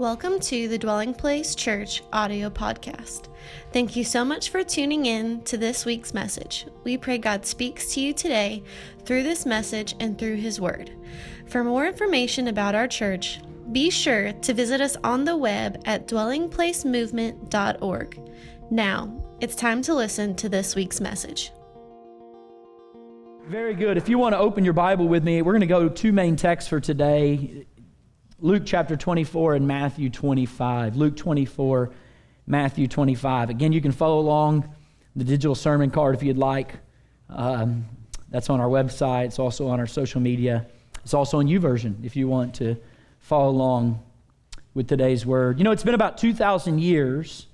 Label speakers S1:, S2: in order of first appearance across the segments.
S1: Welcome to the Dwelling Place Church audio podcast. Thank you so much for tuning in to this week's message. We pray God speaks to you today through this message and through His Word. For more information about our church, be sure to visit us on the web at dwellingplacemovement.org. Now, it's time to listen to this week's message.
S2: Very good. If you want to open your Bible with me, we're going to go to two main texts for today. Luke chapter 24 and Matthew 25. Luke 24, Matthew 25. Again, you can follow along the digital sermon card if you'd like. Um, that's on our website. It's also on our social media. It's also on YouVersion if you want to follow along with today's word. You know, it's been about 2,000 years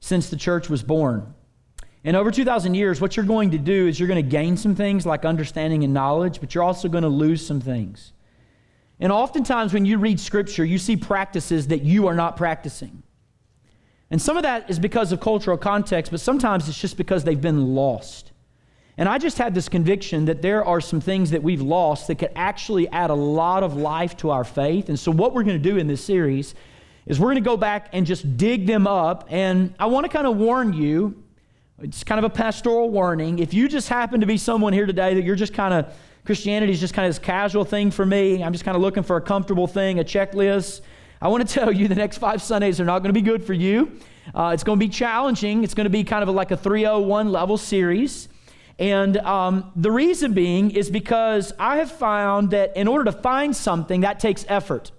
S2: since the church was born. And over 2,000 years, what you're going to do is you're going to gain some things like understanding and knowledge, but you're also going to lose some things. And oftentimes, when you read scripture, you see practices that you are not practicing. And some of that is because of cultural context, but sometimes it's just because they've been lost. And I just had this conviction that there are some things that we've lost that could actually add a lot of life to our faith. And so, what we're going to do in this series is we're going to go back and just dig them up. And I want to kind of warn you it's kind of a pastoral warning. If you just happen to be someone here today that you're just kind of Christianity is just kind of this casual thing for me. I'm just kind of looking for a comfortable thing, a checklist. I want to tell you the next five Sundays are not going to be good for you. Uh, it's going to be challenging. It's going to be kind of like a 301 level series. And um, the reason being is because I have found that in order to find something, that takes effort.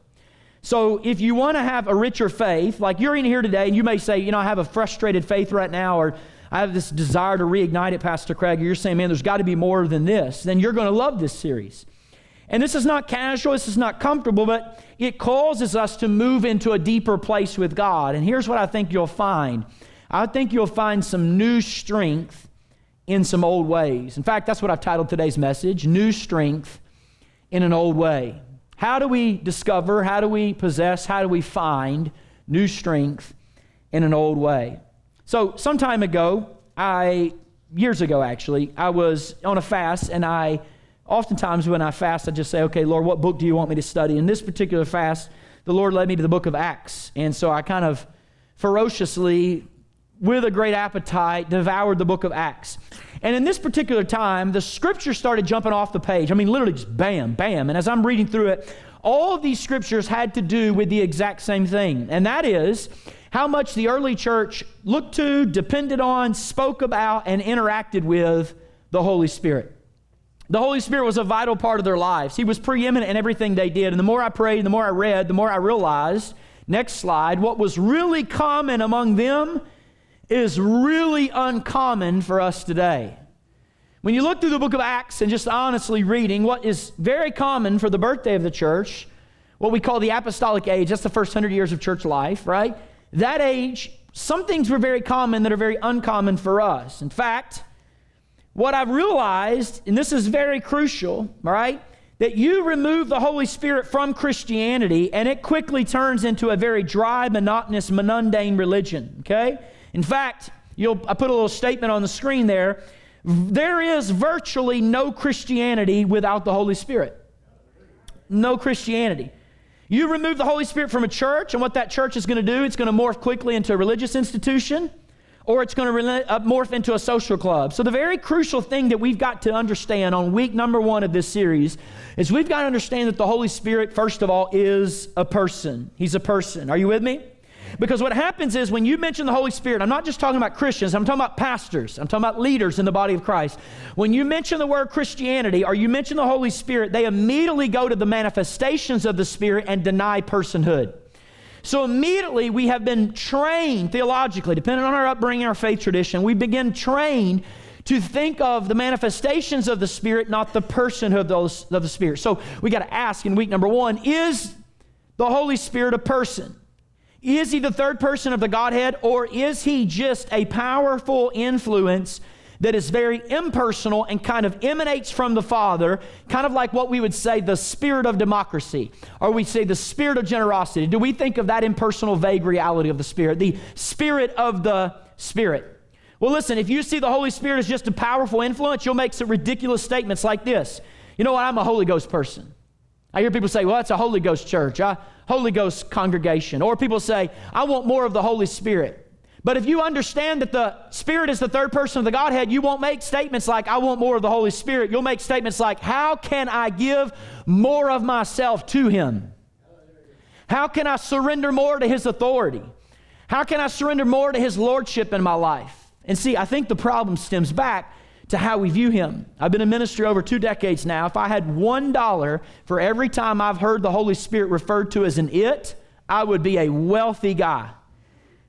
S2: So if you want to have a richer faith, like you're in here today and you may say, you know, I have a frustrated faith right now, or I have this desire to reignite it, Pastor Craig. You're saying, man, there's got to be more than this. Then you're going to love this series. And this is not casual, this is not comfortable, but it causes us to move into a deeper place with God. And here's what I think you'll find I think you'll find some new strength in some old ways. In fact, that's what I've titled today's message New Strength in an Old Way. How do we discover, how do we possess, how do we find new strength in an old way? So, some time ago, I, years ago actually, I was on a fast and I, oftentimes when I fast, I just say, okay, Lord, what book do you want me to study? In this particular fast, the Lord led me to the book of Acts. And so I kind of ferociously, with a great appetite, devoured the book of Acts. And in this particular time, the scripture started jumping off the page. I mean, literally just bam, bam. And as I'm reading through it, all of these scriptures had to do with the exact same thing. And that is how much the early church looked to, depended on, spoke about, and interacted with the Holy Spirit. The Holy Spirit was a vital part of their lives. He was preeminent in everything they did. And the more I prayed, the more I read, the more I realized, next slide, what was really common among them is really uncommon for us today. When you look through the book of Acts and just honestly reading, what is very common for the birthday of the church, what we call the apostolic age, that's the first hundred years of church life, right? That age, some things were very common that are very uncommon for us. In fact, what I've realized, and this is very crucial, right? That you remove the Holy Spirit from Christianity and it quickly turns into a very dry, monotonous, mundane religion, okay? In fact, you'll, I put a little statement on the screen there. There is virtually no Christianity without the Holy Spirit. No Christianity. You remove the Holy Spirit from a church, and what that church is going to do, it's going to morph quickly into a religious institution, or it's going to uh, morph into a social club. So, the very crucial thing that we've got to understand on week number one of this series is we've got to understand that the Holy Spirit, first of all, is a person. He's a person. Are you with me? Because what happens is when you mention the Holy Spirit, I'm not just talking about Christians, I'm talking about pastors, I'm talking about leaders in the body of Christ. When you mention the word Christianity or you mention the Holy Spirit, they immediately go to the manifestations of the Spirit and deny personhood. So immediately we have been trained theologically, depending on our upbringing, our faith tradition, we begin trained to think of the manifestations of the Spirit, not the personhood of, the Spirit. So we got to ask in week number one is the Holy Spirit a person? Is he the third person of the Godhead, or is he just a powerful influence that is very impersonal and kind of emanates from the Father, kind of like what we would say the spirit of democracy, or we say the spirit of generosity? Do we think of that impersonal, vague reality of the Spirit, the spirit of the Spirit? Well, listen, if you see the Holy Spirit as just a powerful influence, you'll make some ridiculous statements like this. You know what? I'm a Holy Ghost person. I hear people say, well, it's a Holy Ghost church, a Holy Ghost congregation. Or people say, I want more of the Holy Spirit. But if you understand that the Spirit is the third person of the Godhead, you won't make statements like, I want more of the Holy Spirit. You'll make statements like, How can I give more of myself to Him? How can I surrender more to His authority? How can I surrender more to His Lordship in my life? And see, I think the problem stems back to how we view Him. I've been in ministry over two decades now. If I had one dollar for every time I've heard the Holy Spirit referred to as an it, I would be a wealthy guy.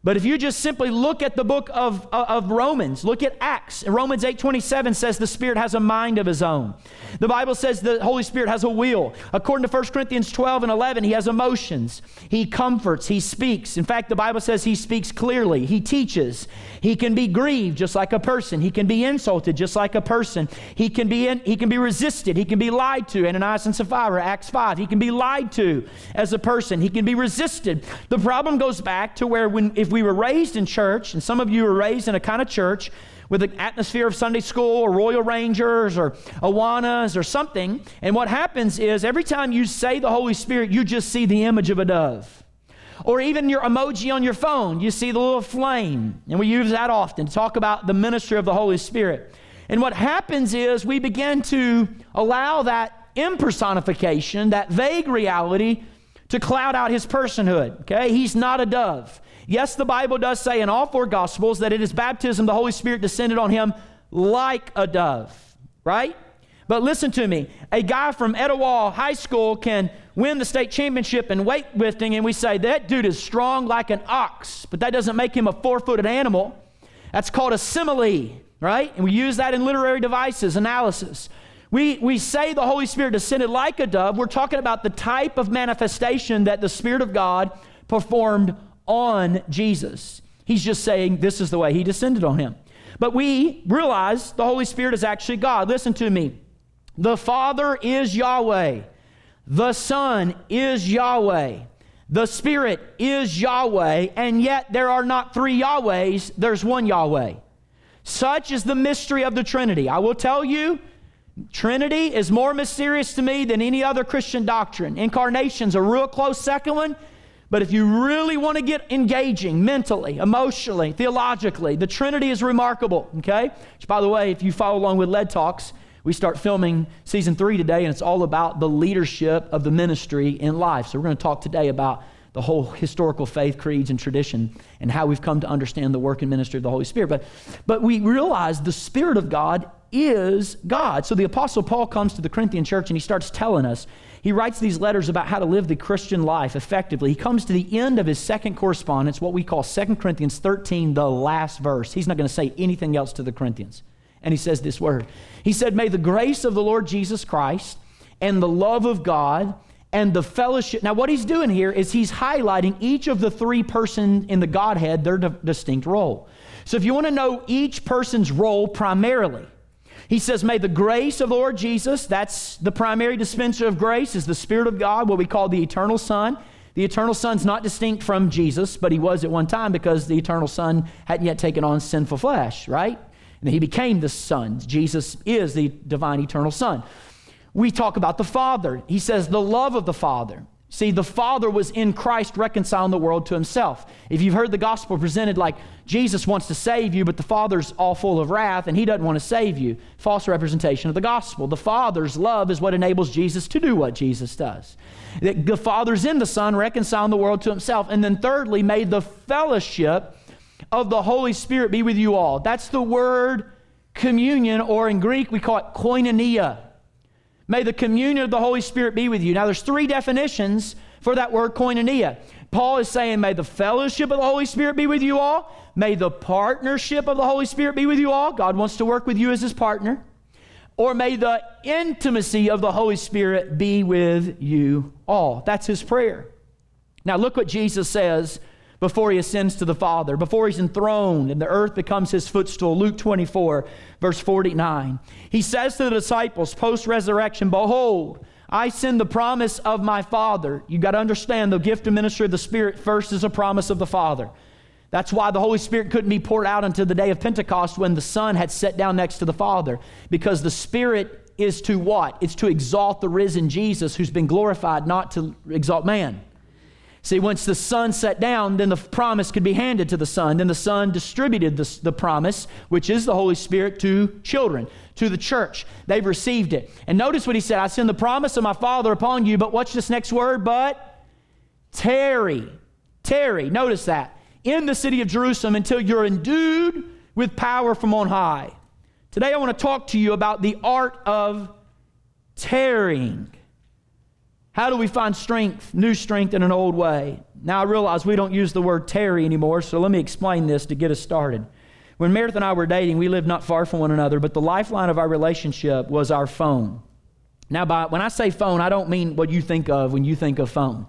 S2: But if you just simply look at the book of, uh, of Romans, look at Acts. Romans 8:27 says the Spirit has a mind of his own. The Bible says the Holy Spirit has a will. According to 1 Corinthians 12 and 11, he has emotions. He comforts, he speaks. In fact, the Bible says he speaks clearly. He teaches. He can be grieved just like a person. He can be insulted just like a person. He can be in, he can be resisted. He can be lied to. Ananias and Sapphira, Acts 5. He can be lied to as a person. He can be resisted. The problem goes back to where when if we were raised in church, and some of you were raised in a kind of church with an atmosphere of Sunday school or Royal Rangers or Awanas or something, and what happens is every time you say the Holy Spirit, you just see the image of a dove. Or even your emoji on your phone, you see the little flame. And we use that often to talk about the ministry of the Holy Spirit. And what happens is we begin to allow that impersonification, that vague reality, to cloud out his personhood. Okay? He's not a dove. Yes, the Bible does say in all four Gospels that it is baptism, the Holy Spirit descended on him like a dove, right? But listen to me. A guy from Etowah High School can win the state championship in weightlifting, and we say that dude is strong like an ox, but that doesn't make him a four footed animal. That's called a simile, right? And we use that in literary devices, analysis. We, we say the Holy Spirit descended like a dove. We're talking about the type of manifestation that the Spirit of God performed on Jesus. He's just saying this is the way he descended on him. But we realize the Holy Spirit is actually God. Listen to me. The Father is Yahweh. The Son is Yahweh. The Spirit is Yahweh, and yet there are not three Yahwehs, there's one Yahweh. Such is the mystery of the Trinity. I will tell you, Trinity is more mysterious to me than any other Christian doctrine. Incarnation's a real close second one, but if you really want to get engaging mentally, emotionally, theologically, the Trinity is remarkable, okay? Which, by the way, if you follow along with Led Talks, we start filming season three today, and it's all about the leadership of the ministry in life. So, we're going to talk today about the whole historical faith, creeds, and tradition, and how we've come to understand the work and ministry of the Holy Spirit. But, but we realize the Spirit of God is God. So, the Apostle Paul comes to the Corinthian church and he starts telling us he writes these letters about how to live the Christian life effectively. He comes to the end of his second correspondence, what we call 2 Corinthians 13, the last verse. He's not going to say anything else to the Corinthians. And he says this word He said, May the grace of the Lord Jesus Christ and the love of God and the fellowship. Now, what he's doing here is he's highlighting each of the three persons in the Godhead, their distinct role. So, if you want to know each person's role primarily, he says, May the grace of the Lord Jesus, that's the primary dispenser of grace, is the Spirit of God, what we call the eternal Son. The eternal Son's not distinct from Jesus, but he was at one time because the eternal Son hadn't yet taken on sinful flesh, right? And he became the Son. Jesus is the divine eternal Son. We talk about the Father. He says the love of the Father. See, the Father was in Christ reconciling the world to himself. If you've heard the gospel presented like Jesus wants to save you, but the Father's all full of wrath and he doesn't want to save you, false representation of the gospel. The Father's love is what enables Jesus to do what Jesus does. The Father's in the Son reconciling the world to himself. And then, thirdly, made the fellowship of the Holy Spirit be with you all. That's the word communion, or in Greek, we call it koinonia. May the communion of the Holy Spirit be with you. Now, there's three definitions for that word koinonia. Paul is saying, May the fellowship of the Holy Spirit be with you all. May the partnership of the Holy Spirit be with you all. God wants to work with you as his partner. Or may the intimacy of the Holy Spirit be with you all. That's his prayer. Now, look what Jesus says before he ascends to the Father, before he's enthroned and the earth becomes his footstool. Luke 24, verse 49. He says to the disciples post resurrection, Behold, I send the promise of my Father. You got to understand the gift and ministry of the Spirit first is a promise of the Father. That's why the Holy Spirit couldn't be poured out until the day of Pentecost when the Son had sat down next to the Father, because the Spirit is to what? It's to exalt the risen Jesus who's been glorified, not to exalt man. See, once the Son sat down, then the promise could be handed to the Son. Then the Son distributed the, the promise, which is the Holy Spirit, to children, to the church. They've received it. And notice what he said I send the promise of my Father upon you, but watch this next word? But tarry. Tarry. Notice that. In the city of Jerusalem until you're endued with power from on high. Today I want to talk to you about the art of tarrying. How do we find strength, new strength in an old way? Now I realize we don't use the word tarry anymore, so let me explain this to get us started. When Meredith and I were dating, we lived not far from one another, but the lifeline of our relationship was our phone. Now, by, when I say phone, I don't mean what you think of when you think of phone.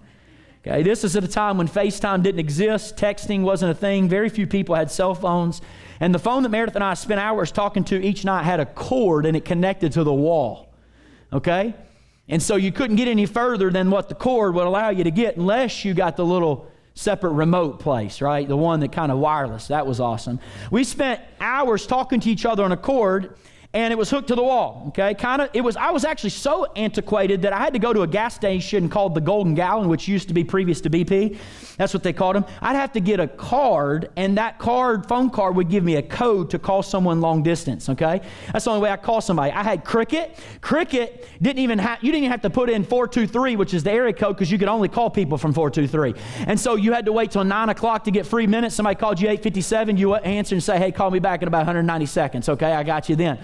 S2: Okay, this is at a time when FaceTime didn't exist, texting wasn't a thing, very few people had cell phones, and the phone that Meredith and I spent hours talking to each night had a cord and it connected to the wall. Okay? And so you couldn't get any further than what the cord would allow you to get unless you got the little separate remote place, right? The one that kind of wireless. That was awesome. We spent hours talking to each other on a cord and it was hooked to the wall. Okay, kind of. It was. I was actually so antiquated that I had to go to a gas station called the Golden Gallon, which used to be previous to BP. That's what they called them. I'd have to get a card, and that card, phone card, would give me a code to call someone long distance. Okay, that's the only way I call somebody. I had Cricket. Cricket didn't even have. You didn't even have to put in four two three, which is the area code, because you could only call people from four two three. And so you had to wait till nine o'clock to get free minutes. Somebody called you eight fifty seven. You answer and say, "Hey, call me back in about 190 seconds." Okay, I got you then.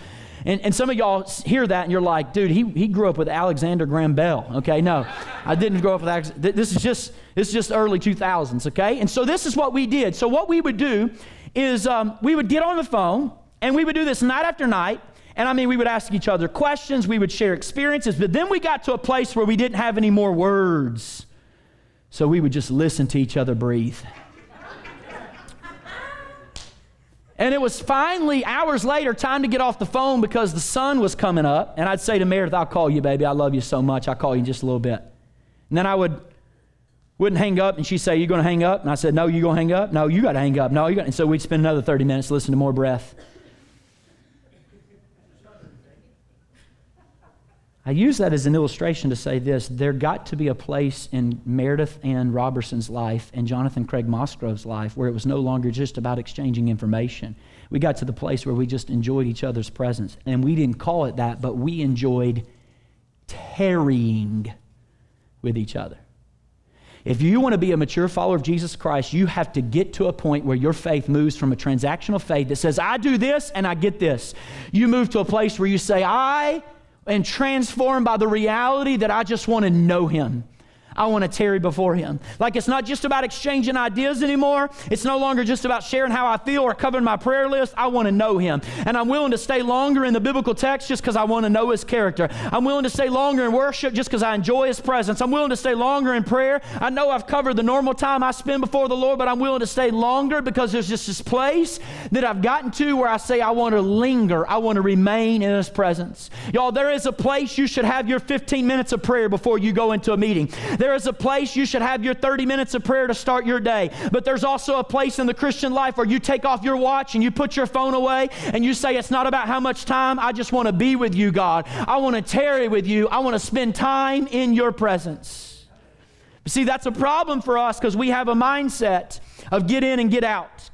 S2: And, and some of y'all hear that and you're like, dude, he, he grew up with Alexander Graham Bell. Okay, no, I didn't grow up with Alexander. This is just this is just early 2000s. Okay, and so this is what we did. So what we would do is um, we would get on the phone and we would do this night after night. And I mean, we would ask each other questions, we would share experiences, but then we got to a place where we didn't have any more words. So we would just listen to each other breathe. And it was finally hours later time to get off the phone because the sun was coming up. And I'd say to Meredith, I'll call you, baby. I love you so much. I'll call you in just a little bit. And then I would wouldn't hang up and she'd say, "You're gonna hang up? And I said, No, you're gonna hang up? No, you gotta hang up. No, you got and so we'd spend another 30 minutes listening to more breath. I use that as an illustration to say this there got to be a place in Meredith Ann Robertson's life and Jonathan Craig Mosgrove's life where it was no longer just about exchanging information. We got to the place where we just enjoyed each other's presence. And we didn't call it that, but we enjoyed tarrying with each other. If you want to be a mature follower of Jesus Christ, you have to get to a point where your faith moves from a transactional faith that says, I do this and I get this. You move to a place where you say, I and transformed by the reality that I just want to know Him. I want to tarry before Him. Like it's not just about exchanging ideas anymore. It's no longer just about sharing how I feel or covering my prayer list. I want to know Him. And I'm willing to stay longer in the biblical text just because I want to know His character. I'm willing to stay longer in worship just because I enjoy His presence. I'm willing to stay longer in prayer. I know I've covered the normal time I spend before the Lord, but I'm willing to stay longer because there's just this place that I've gotten to where I say I want to linger. I want to remain in His presence. Y'all, there is a place you should have your 15 minutes of prayer before you go into a meeting. There is a place you should have your 30 minutes of prayer to start your day. But there's also a place in the Christian life where you take off your watch and you put your phone away and you say, It's not about how much time. I just want to be with you, God. I want to tarry with you. I want to spend time in your presence. See, that's a problem for us because we have a mindset of get in and get out.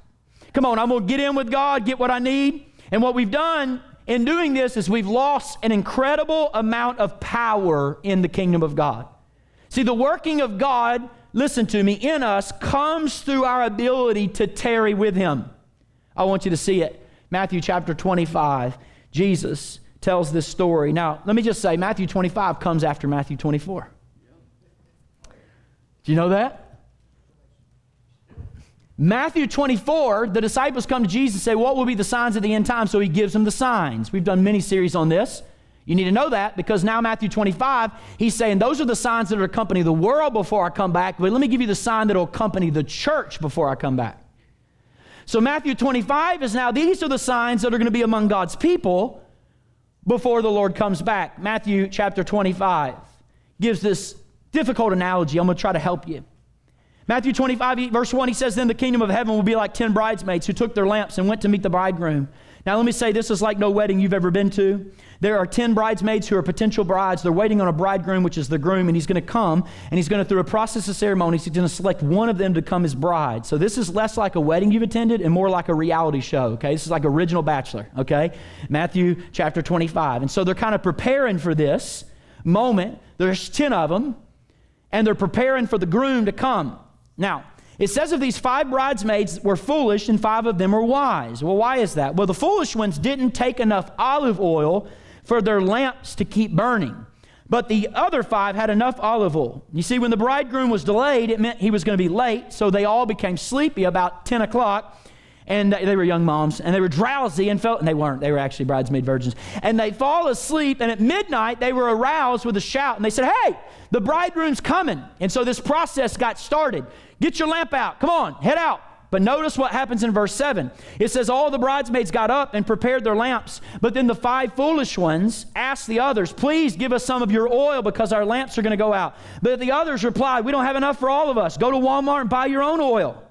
S2: Come on, I'm going to get in with God, get what I need. And what we've done in doing this is we've lost an incredible amount of power in the kingdom of God. See, the working of God, listen to me, in us comes through our ability to tarry with Him. I want you to see it. Matthew chapter 25, Jesus tells this story. Now, let me just say, Matthew 25 comes after Matthew 24. Do you know that? Matthew 24, the disciples come to Jesus and say, What will be the signs of the end time? So he gives them the signs. We've done many series on this. You need to know that because now, Matthew 25, he's saying those are the signs that will accompany the world before I come back, but let me give you the sign that will accompany the church before I come back. So, Matthew 25 is now these are the signs that are going to be among God's people before the Lord comes back. Matthew chapter 25 gives this difficult analogy. I'm going to try to help you. Matthew 25, verse 1, he says, Then the kingdom of heaven will be like 10 bridesmaids who took their lamps and went to meet the bridegroom. Now, let me say this is like no wedding you've ever been to. There are 10 bridesmaids who are potential brides. They're waiting on a bridegroom, which is the groom, and he's going to come and he's going to, through a process of ceremonies, he's going to select one of them to come as bride. So, this is less like a wedding you've attended and more like a reality show, okay? This is like original bachelor, okay? Matthew chapter 25. And so, they're kind of preparing for this moment. There's 10 of them, and they're preparing for the groom to come. Now, it says of these five bridesmaids were foolish and five of them were wise. Well, why is that? Well, the foolish ones didn't take enough olive oil for their lamps to keep burning. But the other five had enough olive oil. You see, when the bridegroom was delayed, it meant he was going to be late, so they all became sleepy about 10 o'clock. And they were young moms, and they were drowsy and felt, and they weren't, they were actually bridesmaid virgins. And they fall asleep, and at midnight they were aroused with a shout, and they said, Hey, the bridegroom's coming. And so this process got started. Get your lamp out. Come on, head out. But notice what happens in verse 7. It says, All the bridesmaids got up and prepared their lamps. But then the five foolish ones asked the others, Please give us some of your oil because our lamps are going to go out. But the others replied, We don't have enough for all of us. Go to Walmart and buy your own oil.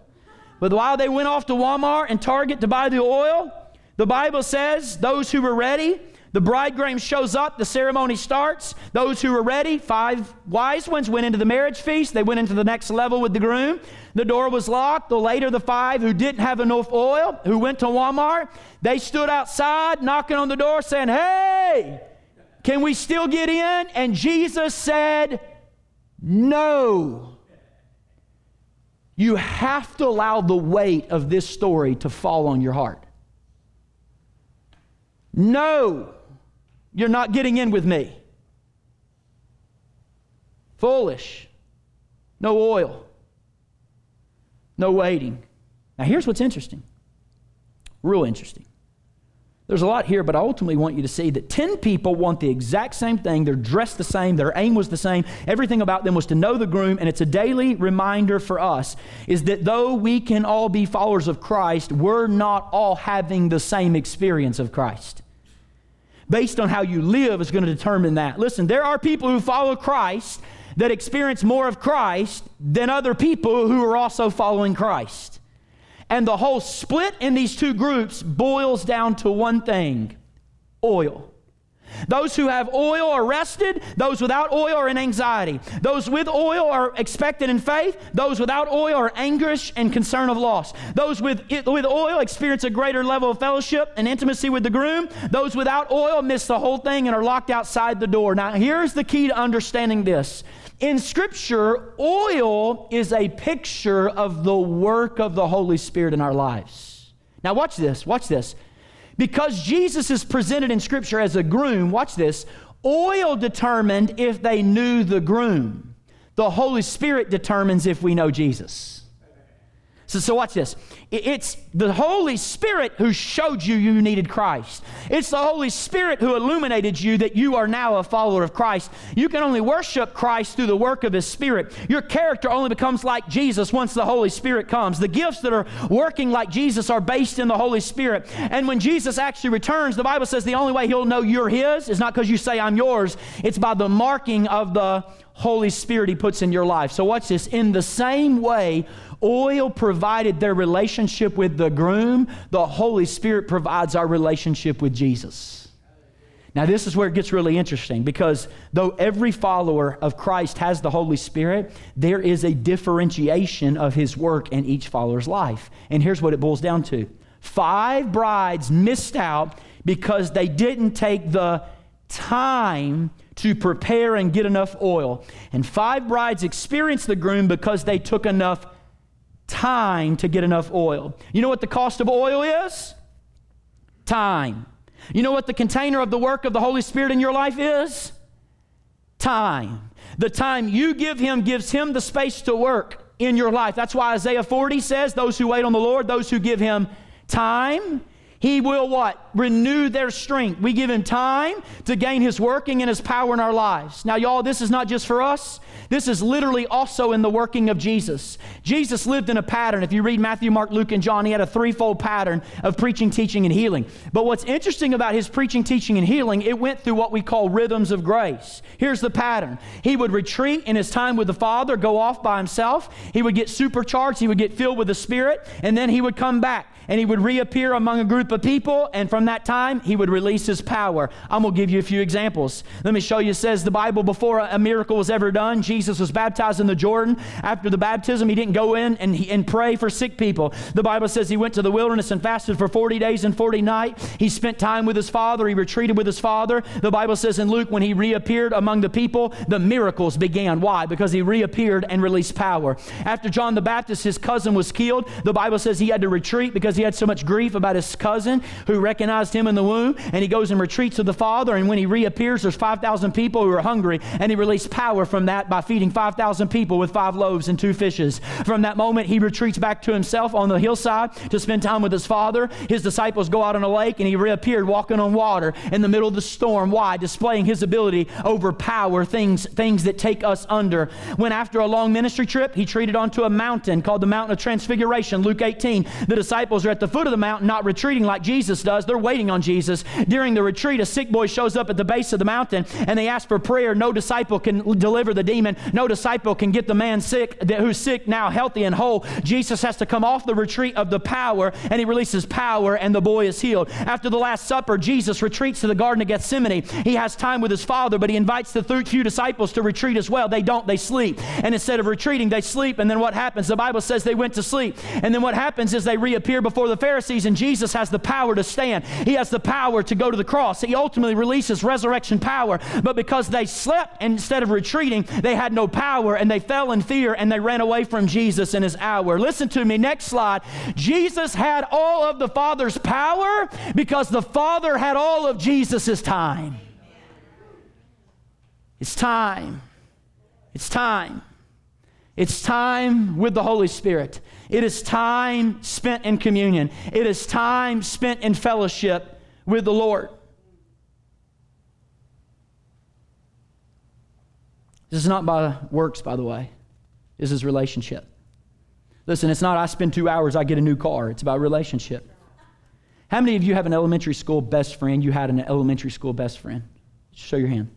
S2: But while they went off to Walmart and Target to buy the oil, the Bible says those who were ready the bridegroom shows up, the ceremony starts. Those who were ready, five wise ones, went into the marriage feast. They went into the next level with the groom. The door was locked. The later, the five who didn't have enough oil, who went to Walmart, they stood outside knocking on the door saying, Hey, can we still get in? And Jesus said, No. You have to allow the weight of this story to fall on your heart. No. You're not getting in with me. Foolish. No oil. No waiting. Now, here's what's interesting. Real interesting. There's a lot here, but I ultimately want you to see that 10 people want the exact same thing. They're dressed the same. Their aim was the same. Everything about them was to know the groom. And it's a daily reminder for us is that though we can all be followers of Christ, we're not all having the same experience of Christ based on how you live is going to determine that. Listen, there are people who follow Christ that experience more of Christ than other people who are also following Christ. And the whole split in these two groups boils down to one thing oil. Those who have oil are rested. Those without oil are in anxiety. Those with oil are expected in faith. Those without oil are anguish and concern of loss. Those with, with oil experience a greater level of fellowship and intimacy with the groom. Those without oil miss the whole thing and are locked outside the door. Now, here's the key to understanding this. In Scripture, oil is a picture of the work of the Holy Spirit in our lives. Now, watch this. Watch this. Because Jesus is presented in Scripture as a groom, watch this, oil determined if they knew the groom. The Holy Spirit determines if we know Jesus. So, so watch this. It's the Holy Spirit who showed you you needed Christ. It's the Holy Spirit who illuminated you that you are now a follower of Christ. You can only worship Christ through the work of His Spirit. Your character only becomes like Jesus once the Holy Spirit comes. The gifts that are working like Jesus are based in the Holy Spirit. And when Jesus actually returns, the Bible says the only way He'll know you're His is not because you say, I'm yours, it's by the marking of the Holy Spirit He puts in your life. So, watch this. In the same way, Oil provided their relationship with the groom, the Holy Spirit provides our relationship with Jesus. Now, this is where it gets really interesting because though every follower of Christ has the Holy Spirit, there is a differentiation of his work in each follower's life. And here's what it boils down to five brides missed out because they didn't take the time to prepare and get enough oil. And five brides experienced the groom because they took enough time to get enough oil. You know what the cost of oil is? Time. You know what the container of the work of the Holy Spirit in your life is? Time. The time you give Him gives Him the space to work in your life. That's why Isaiah 40 says, Those who wait on the Lord, those who give Him time, He will what? Renew their strength. We give him time to gain his working and his power in our lives. Now, y'all, this is not just for us. This is literally also in the working of Jesus. Jesus lived in a pattern. If you read Matthew, Mark, Luke, and John, he had a threefold pattern of preaching, teaching, and healing. But what's interesting about his preaching, teaching, and healing, it went through what we call rhythms of grace. Here's the pattern He would retreat in his time with the Father, go off by himself. He would get supercharged, he would get filled with the Spirit, and then he would come back and he would reappear among a group of people, and from that time, he would release his power. I'm going to give you a few examples. Let me show you. Says the Bible before a miracle was ever done, Jesus was baptized in the Jordan. After the baptism, he didn't go in and, and pray for sick people. The Bible says he went to the wilderness and fasted for 40 days and 40 nights. He spent time with his father, he retreated with his father. The Bible says in Luke, when he reappeared among the people, the miracles began. Why? Because he reappeared and released power. After John the Baptist, his cousin was killed, the Bible says he had to retreat because he had so much grief about his cousin who recognized him in the womb. And he goes and retreats to the Father. And when he reappears, there's 5,000 people who are hungry. And he released power from that by feeding 5,000 people with five loaves and two fishes. From that moment, he retreats back to himself on the hillside to spend time with his Father. His disciples go out on a lake and he reappeared walking on water in the middle of the storm. Why? Displaying his ability over power, things, things that take us under. When after a long ministry trip, he treated onto a mountain called the Mountain of Transfiguration, Luke 18. The disciples are at the foot of the mountain, not retreating like Jesus does. They're waiting on Jesus. During the retreat, a sick boy shows up at the base of the mountain and they ask for prayer. No disciple can deliver the demon. No disciple can get the man sick who's sick now healthy and whole. Jesus has to come off the retreat of the power and he releases power and the boy is healed. After the Last Supper, Jesus retreats to the Garden of Gethsemane. He has time with his Father, but he invites the few disciples to retreat as well. They don't, they sleep. And instead of retreating, they sleep. And then what happens? The Bible says they went to sleep. And then what happens is they reappear before the Pharisees, and Jesus has the power to stand. He has the power to go to the cross. He ultimately releases resurrection power. But because they slept instead of retreating, they had no power and they fell in fear and they ran away from Jesus in his hour. Listen to me, next slide. Jesus had all of the Father's power because the Father had all of Jesus' time. It's time. It's time. It's time with the Holy Spirit. It is time spent in communion. It is time spent in fellowship with the Lord. This is not by works, by the way. This is relationship. Listen, it's not I spend two hours, I get a new car. It's about relationship. How many of you have an elementary school best friend? You had an elementary school best friend? Show your hand.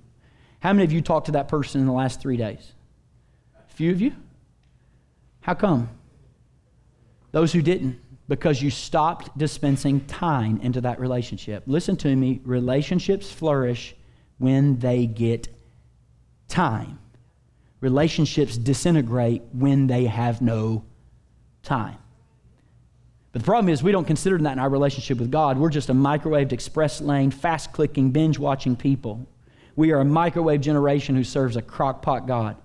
S2: How many of you talked to that person in the last three days? A few of you? How come? Those who didn't, because you stopped dispensing time into that relationship. Listen to me relationships flourish when they get time. Relationships disintegrate when they have no time. But the problem is, we don't consider that in our relationship with God. We're just a microwaved, express lane, fast clicking, binge watching people. We are a microwave generation who serves a crockpot God.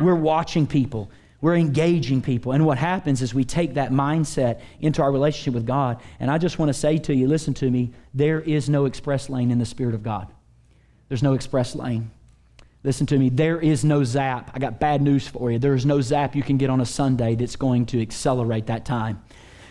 S2: We're watching people, we're engaging people. And what happens is we take that mindset into our relationship with God. And I just want to say to you listen to me, there is no express lane in the Spirit of God. There's no express lane. Listen to me, there is no zap. I got bad news for you. There is no zap you can get on a Sunday that's going to accelerate that time.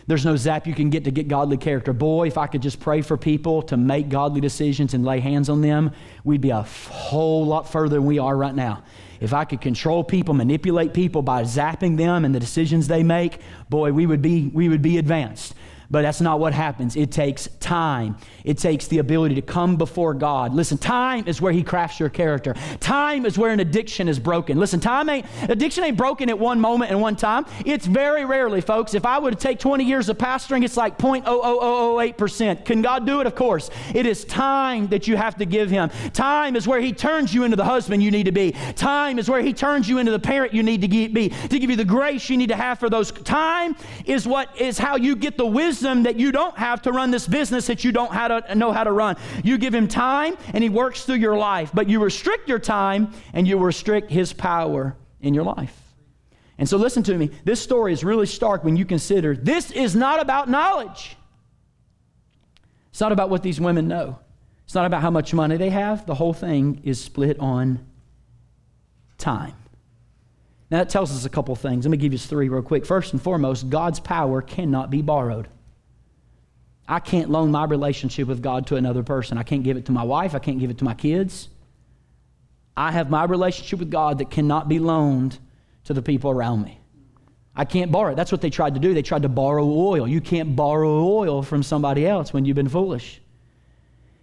S2: There's no zap you can get to get godly character. Boy, if I could just pray for people to make godly decisions and lay hands on them, we'd be a whole lot further than we are right now. If I could control people, manipulate people by zapping them and the decisions they make, boy, we would be, we would be advanced. But that's not what happens. It takes time. It takes the ability to come before God. Listen, time is where He crafts your character. Time is where an addiction is broken. Listen, time ain't addiction ain't broken at one moment and one time. It's very rarely, folks. If I were to take 20 years of pastoring, it's like 0.00008%. Can God do it? Of course. It is time that you have to give Him. Time is where He turns you into the husband you need to be. Time is where He turns you into the parent you need to be, to give you the grace you need to have for those. Time is what is how you get the wisdom wisdom that you don't have to run this business that you don't how to, know how to run. You give him time and he works through your life, but you restrict your time and you restrict his power in your life. And so, listen to me. This story is really stark when you consider this is not about knowledge. It's not about what these women know. It's not about how much money they have. The whole thing is split on time. Now, that tells us a couple things. Let me give you three real quick. First and foremost, God's power cannot be borrowed. I can't loan my relationship with God to another person. I can't give it to my wife. I can't give it to my kids. I have my relationship with God that cannot be loaned to the people around me. I can't borrow it. That's what they tried to do. They tried to borrow oil. You can't borrow oil from somebody else when you've been foolish.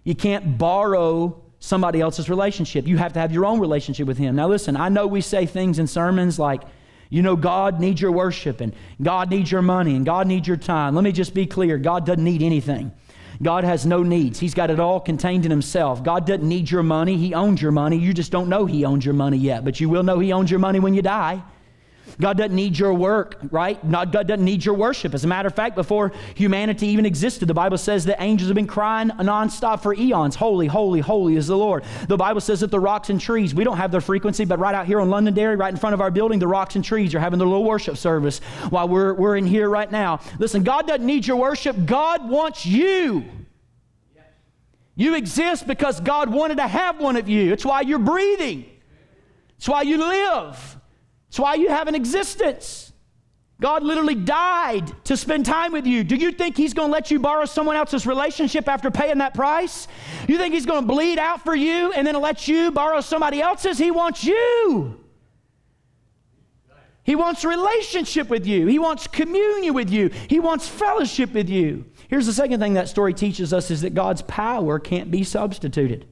S2: You can't borrow somebody else's relationship. You have to have your own relationship with Him. Now, listen, I know we say things in sermons like, you know, God needs your worship and God needs your money and God needs your time. Let me just be clear God doesn't need anything. God has no needs. He's got it all contained in Himself. God doesn't need your money. He owns your money. You just don't know He owns your money yet, but you will know He owns your money when you die. God doesn't need your work, right? Not, God doesn't need your worship. As a matter of fact, before humanity even existed, the Bible says that angels have been crying nonstop for eons Holy, holy, holy is the Lord. The Bible says that the rocks and trees, we don't have their frequency, but right out here on Londonderry, right in front of our building, the rocks and trees are having their little worship service while we're, we're in here right now. Listen, God doesn't need your worship, God wants you. You exist because God wanted to have one of you. It's why you're breathing. It's why you live. It's why you have an existence. God literally died to spend time with you. Do you think He's going to let you borrow someone else's relationship after paying that price? You think He's going to bleed out for you and then let you borrow somebody else's? He wants you. He wants relationship with you. He wants communion with you. He wants fellowship with you. Here's the second thing that story teaches us is that God's power can't be substituted.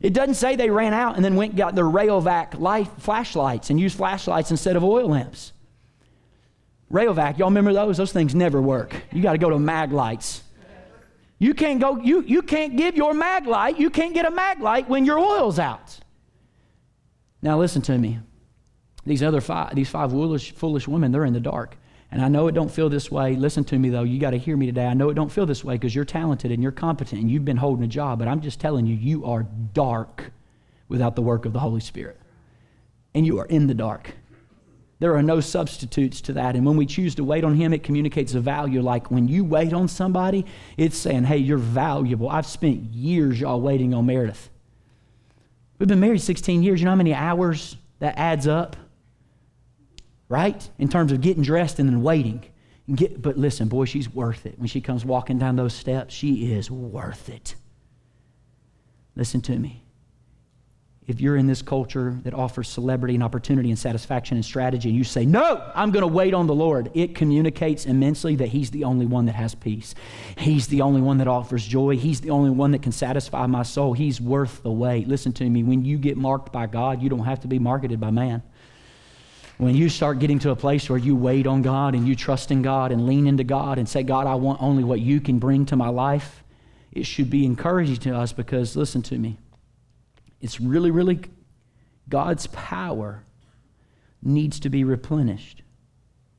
S2: It doesn't say they ran out and then went and got their Rayovac light flashlights and used flashlights instead of oil lamps. Rayovac, y'all remember those? Those things never work. You got to go to mag lights. You can't go, you, you can't give your mag light, you can't get a mag light when your oil's out. Now listen to me. These other five, these five foolish, foolish women, they're in the dark. And I know it don't feel this way. Listen to me though. You got to hear me today. I know it don't feel this way because you're talented and you're competent and you've been holding a job, but I'm just telling you you are dark without the work of the Holy Spirit. And you are in the dark. There are no substitutes to that. And when we choose to wait on Him, it communicates a value. Like when you wait on somebody, it's saying, hey, you're valuable. I've spent years, y'all, waiting on Meredith. We've been married 16 years. You know how many hours that adds up? Right? In terms of getting dressed and then waiting. Get, but listen, boy, she's worth it. When she comes walking down those steps, she is worth it. Listen to me. If you're in this culture that offers celebrity and opportunity and satisfaction and strategy, and you say, No, I'm going to wait on the Lord, it communicates immensely that He's the only one that has peace. He's the only one that offers joy. He's the only one that can satisfy my soul. He's worth the wait. Listen to me. When you get marked by God, you don't have to be marketed by man. When you start getting to a place where you wait on God and you trust in God and lean into God and say, God, I want only what you can bring to my life, it should be encouraging to us because, listen to me, it's really, really God's power needs to be replenished.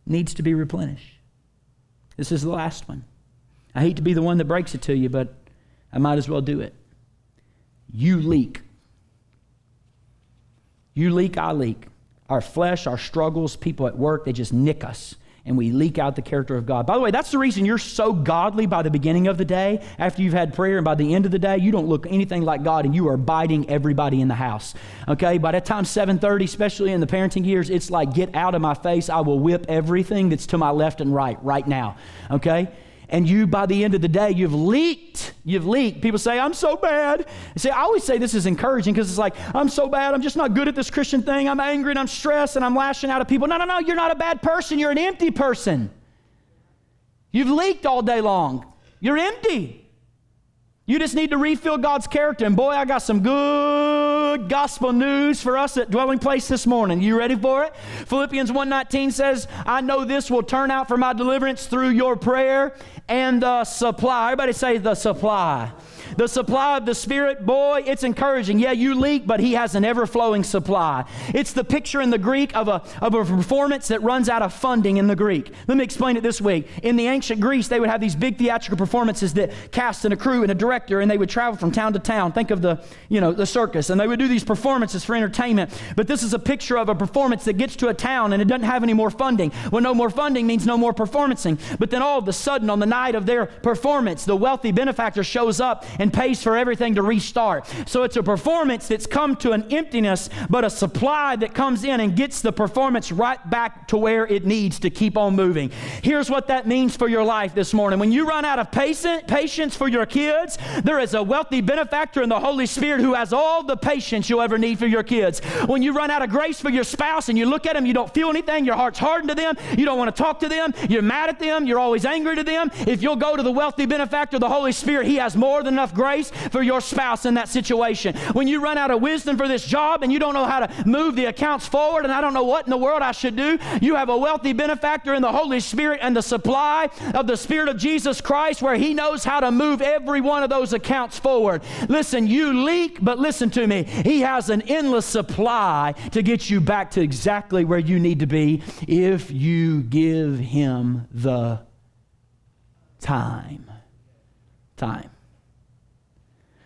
S2: Needs to be replenished. This is the last one. I hate to be the one that breaks it to you, but I might as well do it. You leak. You leak, I leak our flesh, our struggles, people at work, they just nick us and we leak out the character of God. By the way, that's the reason you're so godly by the beginning of the day. After you've had prayer and by the end of the day, you don't look anything like God and you are biting everybody in the house. Okay? By that time 7:30, especially in the parenting years, it's like get out of my face. I will whip everything that's to my left and right right now. Okay? And you, by the end of the day, you've leaked. You've leaked. People say, I'm so bad. See, I always say this is encouraging because it's like, I'm so bad. I'm just not good at this Christian thing. I'm angry and I'm stressed and I'm lashing out at people. No, no, no. You're not a bad person. You're an empty person. You've leaked all day long. You're empty. You just need to refill God's character. And boy, I got some good gospel news for us at Dwelling Place this morning. You ready for it? Philippians 1:19 says, "I know this will turn out for my deliverance through your prayer and the supply." Everybody say the supply. The supply of the Spirit, boy, it's encouraging. Yeah, you leak, but He has an ever flowing supply. It's the picture in the Greek of a, of a performance that runs out of funding in the Greek. Let me explain it this way. In the ancient Greece, they would have these big theatrical performances that cast and a crew and a director, and they would travel from town to town. Think of the, you know, the circus. And they would do these performances for entertainment, but this is a picture of a performance that gets to a town and it doesn't have any more funding. Well, no more funding means no more performancing. But then all of a sudden, on the of their performance, the wealthy benefactor shows up and pays for everything to restart. So it's a performance that's come to an emptiness, but a supply that comes in and gets the performance right back to where it needs to keep on moving. Here's what that means for your life this morning. When you run out of patience for your kids, there is a wealthy benefactor in the Holy Spirit who has all the patience you'll ever need for your kids. When you run out of grace for your spouse and you look at them, you don't feel anything, your heart's hardened to them, you don't want to talk to them, you're mad at them, you're always angry to them. If you'll go to the wealthy benefactor, the Holy Spirit, He has more than enough grace for your spouse in that situation. When you run out of wisdom for this job and you don't know how to move the accounts forward and I don't know what in the world I should do, you have a wealthy benefactor in the Holy Spirit and the supply of the Spirit of Jesus Christ where He knows how to move every one of those accounts forward. Listen, you leak, but listen to me. He has an endless supply to get you back to exactly where you need to be if you give Him the time. Time.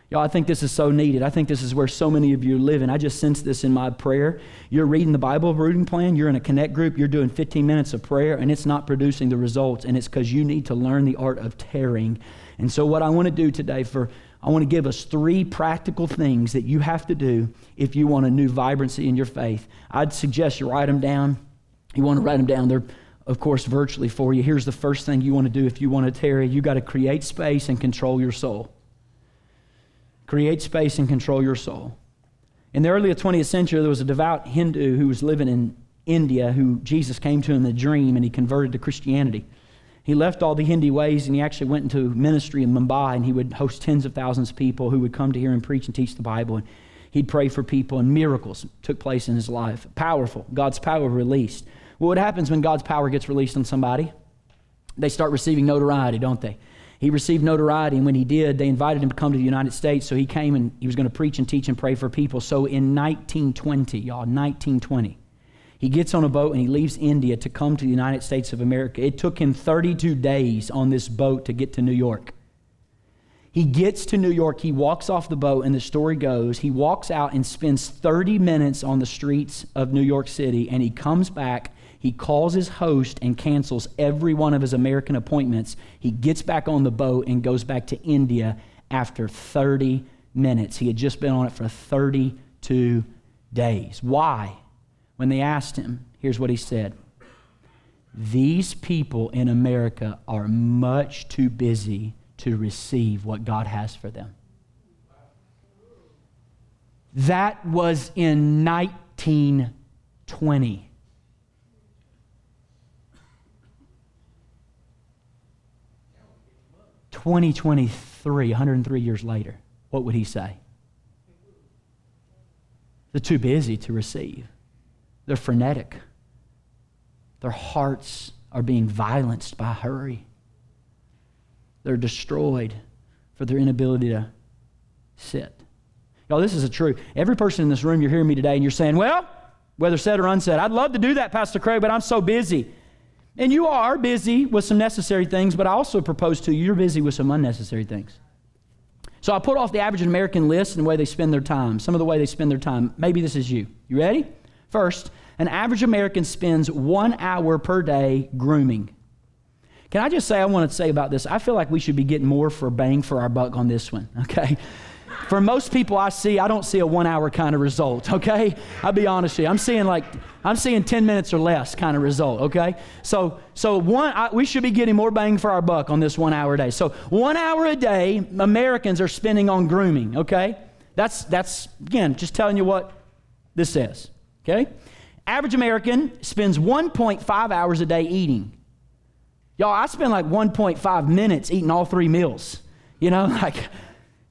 S2: Y'all, I think this is so needed. I think this is where so many of you live, and I just sense this in my prayer. You're reading the Bible reading plan, you're in a connect group, you're doing 15 minutes of prayer, and it's not producing the results, and it's because you need to learn the art of tarrying. And so, what I want to do today for I want to give us three practical things that you have to do if you want a new vibrancy in your faith. I'd suggest you write them down. You want to write them down. They're, of course, virtually for you. Here's the first thing you want to do if you want to tarry you got to create space and control your soul. Create space and control your soul. In the early 20th century, there was a devout Hindu who was living in India who Jesus came to in a dream and he converted to Christianity. He left all the Hindi ways and he actually went into ministry in Mumbai and he would host tens of thousands of people who would come to hear him preach and teach the Bible. And he'd pray for people and miracles took place in his life. Powerful. God's power released. Well, what happens when God's power gets released on somebody? They start receiving notoriety, don't they? He received notoriety, and when he did, they invited him to come to the United States. So he came and he was going to preach and teach and pray for people. So in 1920, y'all, 1920, he gets on a boat and he leaves India to come to the United States of America. It took him 32 days on this boat to get to New York. He gets to New York, he walks off the boat, and the story goes he walks out and spends 30 minutes on the streets of New York City, and he comes back. He calls his host and cancels every one of his American appointments. He gets back on the boat and goes back to India after 30 minutes. He had just been on it for 32 days. Why? When they asked him, here's what he said These people in America are much too busy to receive what God has for them. That was in 1920. Twenty twenty three, 103 years later, what would he say? They're too busy to receive. They're frenetic. Their hearts are being violenced by hurry. They're destroyed for their inability to sit. Y'all, this is a truth. Every person in this room, you're hearing me today, and you're saying, well, whether said or unsaid, I'd love to do that, Pastor Craig, but I'm so busy. And you are busy with some necessary things, but I also propose to you, you're busy with some unnecessary things. So I put off the average American list and the way they spend their time, some of the way they spend their time. Maybe this is you. You ready? First, an average American spends one hour per day grooming. Can I just say, I want to say about this, I feel like we should be getting more for bang for our buck on this one, okay? For most people I see, I don't see a one hour kind of result, okay? I'll be honest with you. I'm seeing like, I'm seeing 10 minutes or less kind of result, okay? So, so one, I, we should be getting more bang for our buck on this one hour a day. So one hour a day, Americans are spending on grooming, okay? That's, that's again, just telling you what this says. Okay? Average American spends 1.5 hours a day eating. Y'all, I spend like 1.5 minutes eating all three meals. You know, like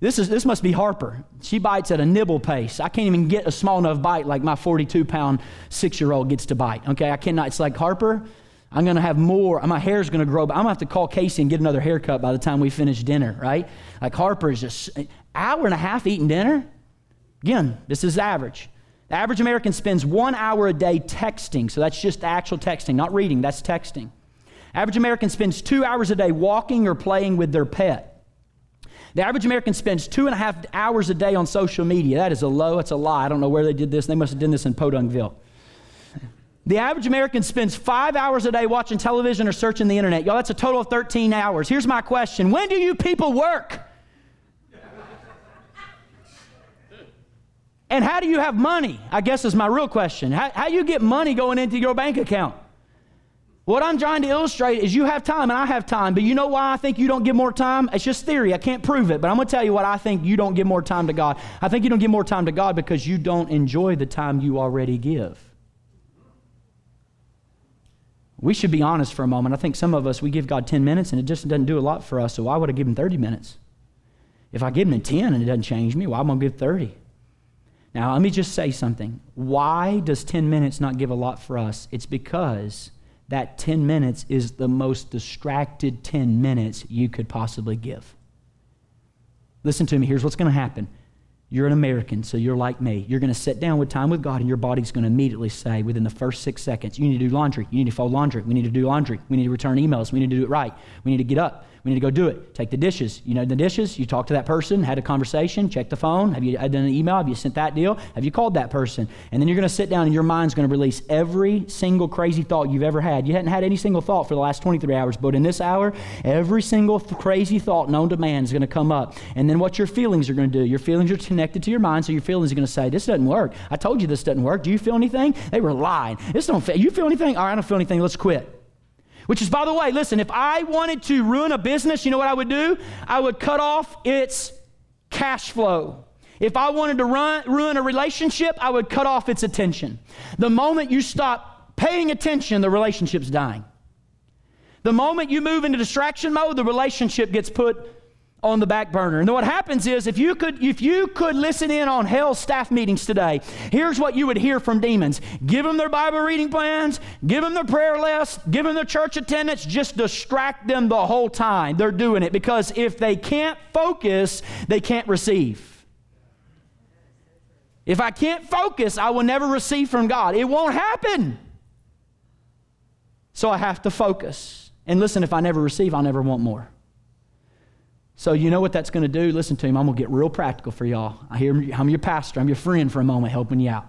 S2: this is this must be Harper. She bites at a nibble pace. I can't even get a small enough bite like my 42 pound six year old gets to bite. Okay, I cannot. It's like Harper. I'm gonna have more. My hair's gonna grow. But I'm gonna have to call Casey and get another haircut by the time we finish dinner. Right? Like Harper is just hour and a half eating dinner. Again, this is average. The average American spends one hour a day texting. So that's just actual texting, not reading, that's texting. Average American spends two hours a day walking or playing with their pet. The average American spends two and a half hours a day on social media. That is a low, that's a lie. I don't know where they did this. They must have done this in Podunkville. The average American spends five hours a day watching television or searching the internet. Y'all, that's a total of 13 hours. Here's my question When do you people work? and how do you have money? I guess is my real question. How, how you get money going into your bank account? What I'm trying to illustrate is you have time and I have time, but you know why I think you don't give more time? It's just theory. I can't prove it, but I'm going to tell you what I think you don't give more time to God. I think you don't give more time to God because you don't enjoy the time you already give. We should be honest for a moment. I think some of us, we give God 10 minutes and it just doesn't do a lot for us, so why would I give him 30 minutes? If I give him 10 and it doesn't change me, why am I going to give 30? Now, let me just say something. Why does 10 minutes not give a lot for us? It's because that 10 minutes is the most distracted 10 minutes you could possibly give. Listen to me, here's what's going to happen. You're an American, so you're like me. You're going to sit down with time with God, and your body's going to immediately say, within the first six seconds, you need to do laundry. You need to fold laundry. We need to do laundry. We need to return emails. We need to do it right. We need to get up. We need to go do it. Take the dishes. You know the dishes. You talk to that person, had a conversation, check the phone. Have you done an email? Have you sent that deal? Have you called that person? And then you're going to sit down and your mind's going to release every single crazy thought you've ever had. You hadn't had any single thought for the last 23 hours, but in this hour, every single th- crazy thought known to man is going to come up. And then what your feelings are going to do? Your feelings are connected to your mind, so your feelings are going to say, This doesn't work. I told you this doesn't work. Do you feel anything? They were lying. This don't feel. You feel anything? All right, I don't feel anything. Let's quit. Which is, by the way, listen, if I wanted to ruin a business, you know what I would do? I would cut off its cash flow. If I wanted to run, ruin a relationship, I would cut off its attention. The moment you stop paying attention, the relationship's dying. The moment you move into distraction mode, the relationship gets put on the back burner. And what happens is if you could if you could listen in on hell's staff meetings today, here's what you would hear from demons. Give them their Bible reading plans, give them their prayer list, give them their church attendance, just distract them the whole time. They're doing it because if they can't focus, they can't receive. If I can't focus, I will never receive from God. It won't happen. So I have to focus. And listen, if I never receive, I'll never want more. So you know what that's going to do? Listen to him. I'm going to get real practical for y'all. I hear I'm your pastor. I'm your friend for a moment, helping you out.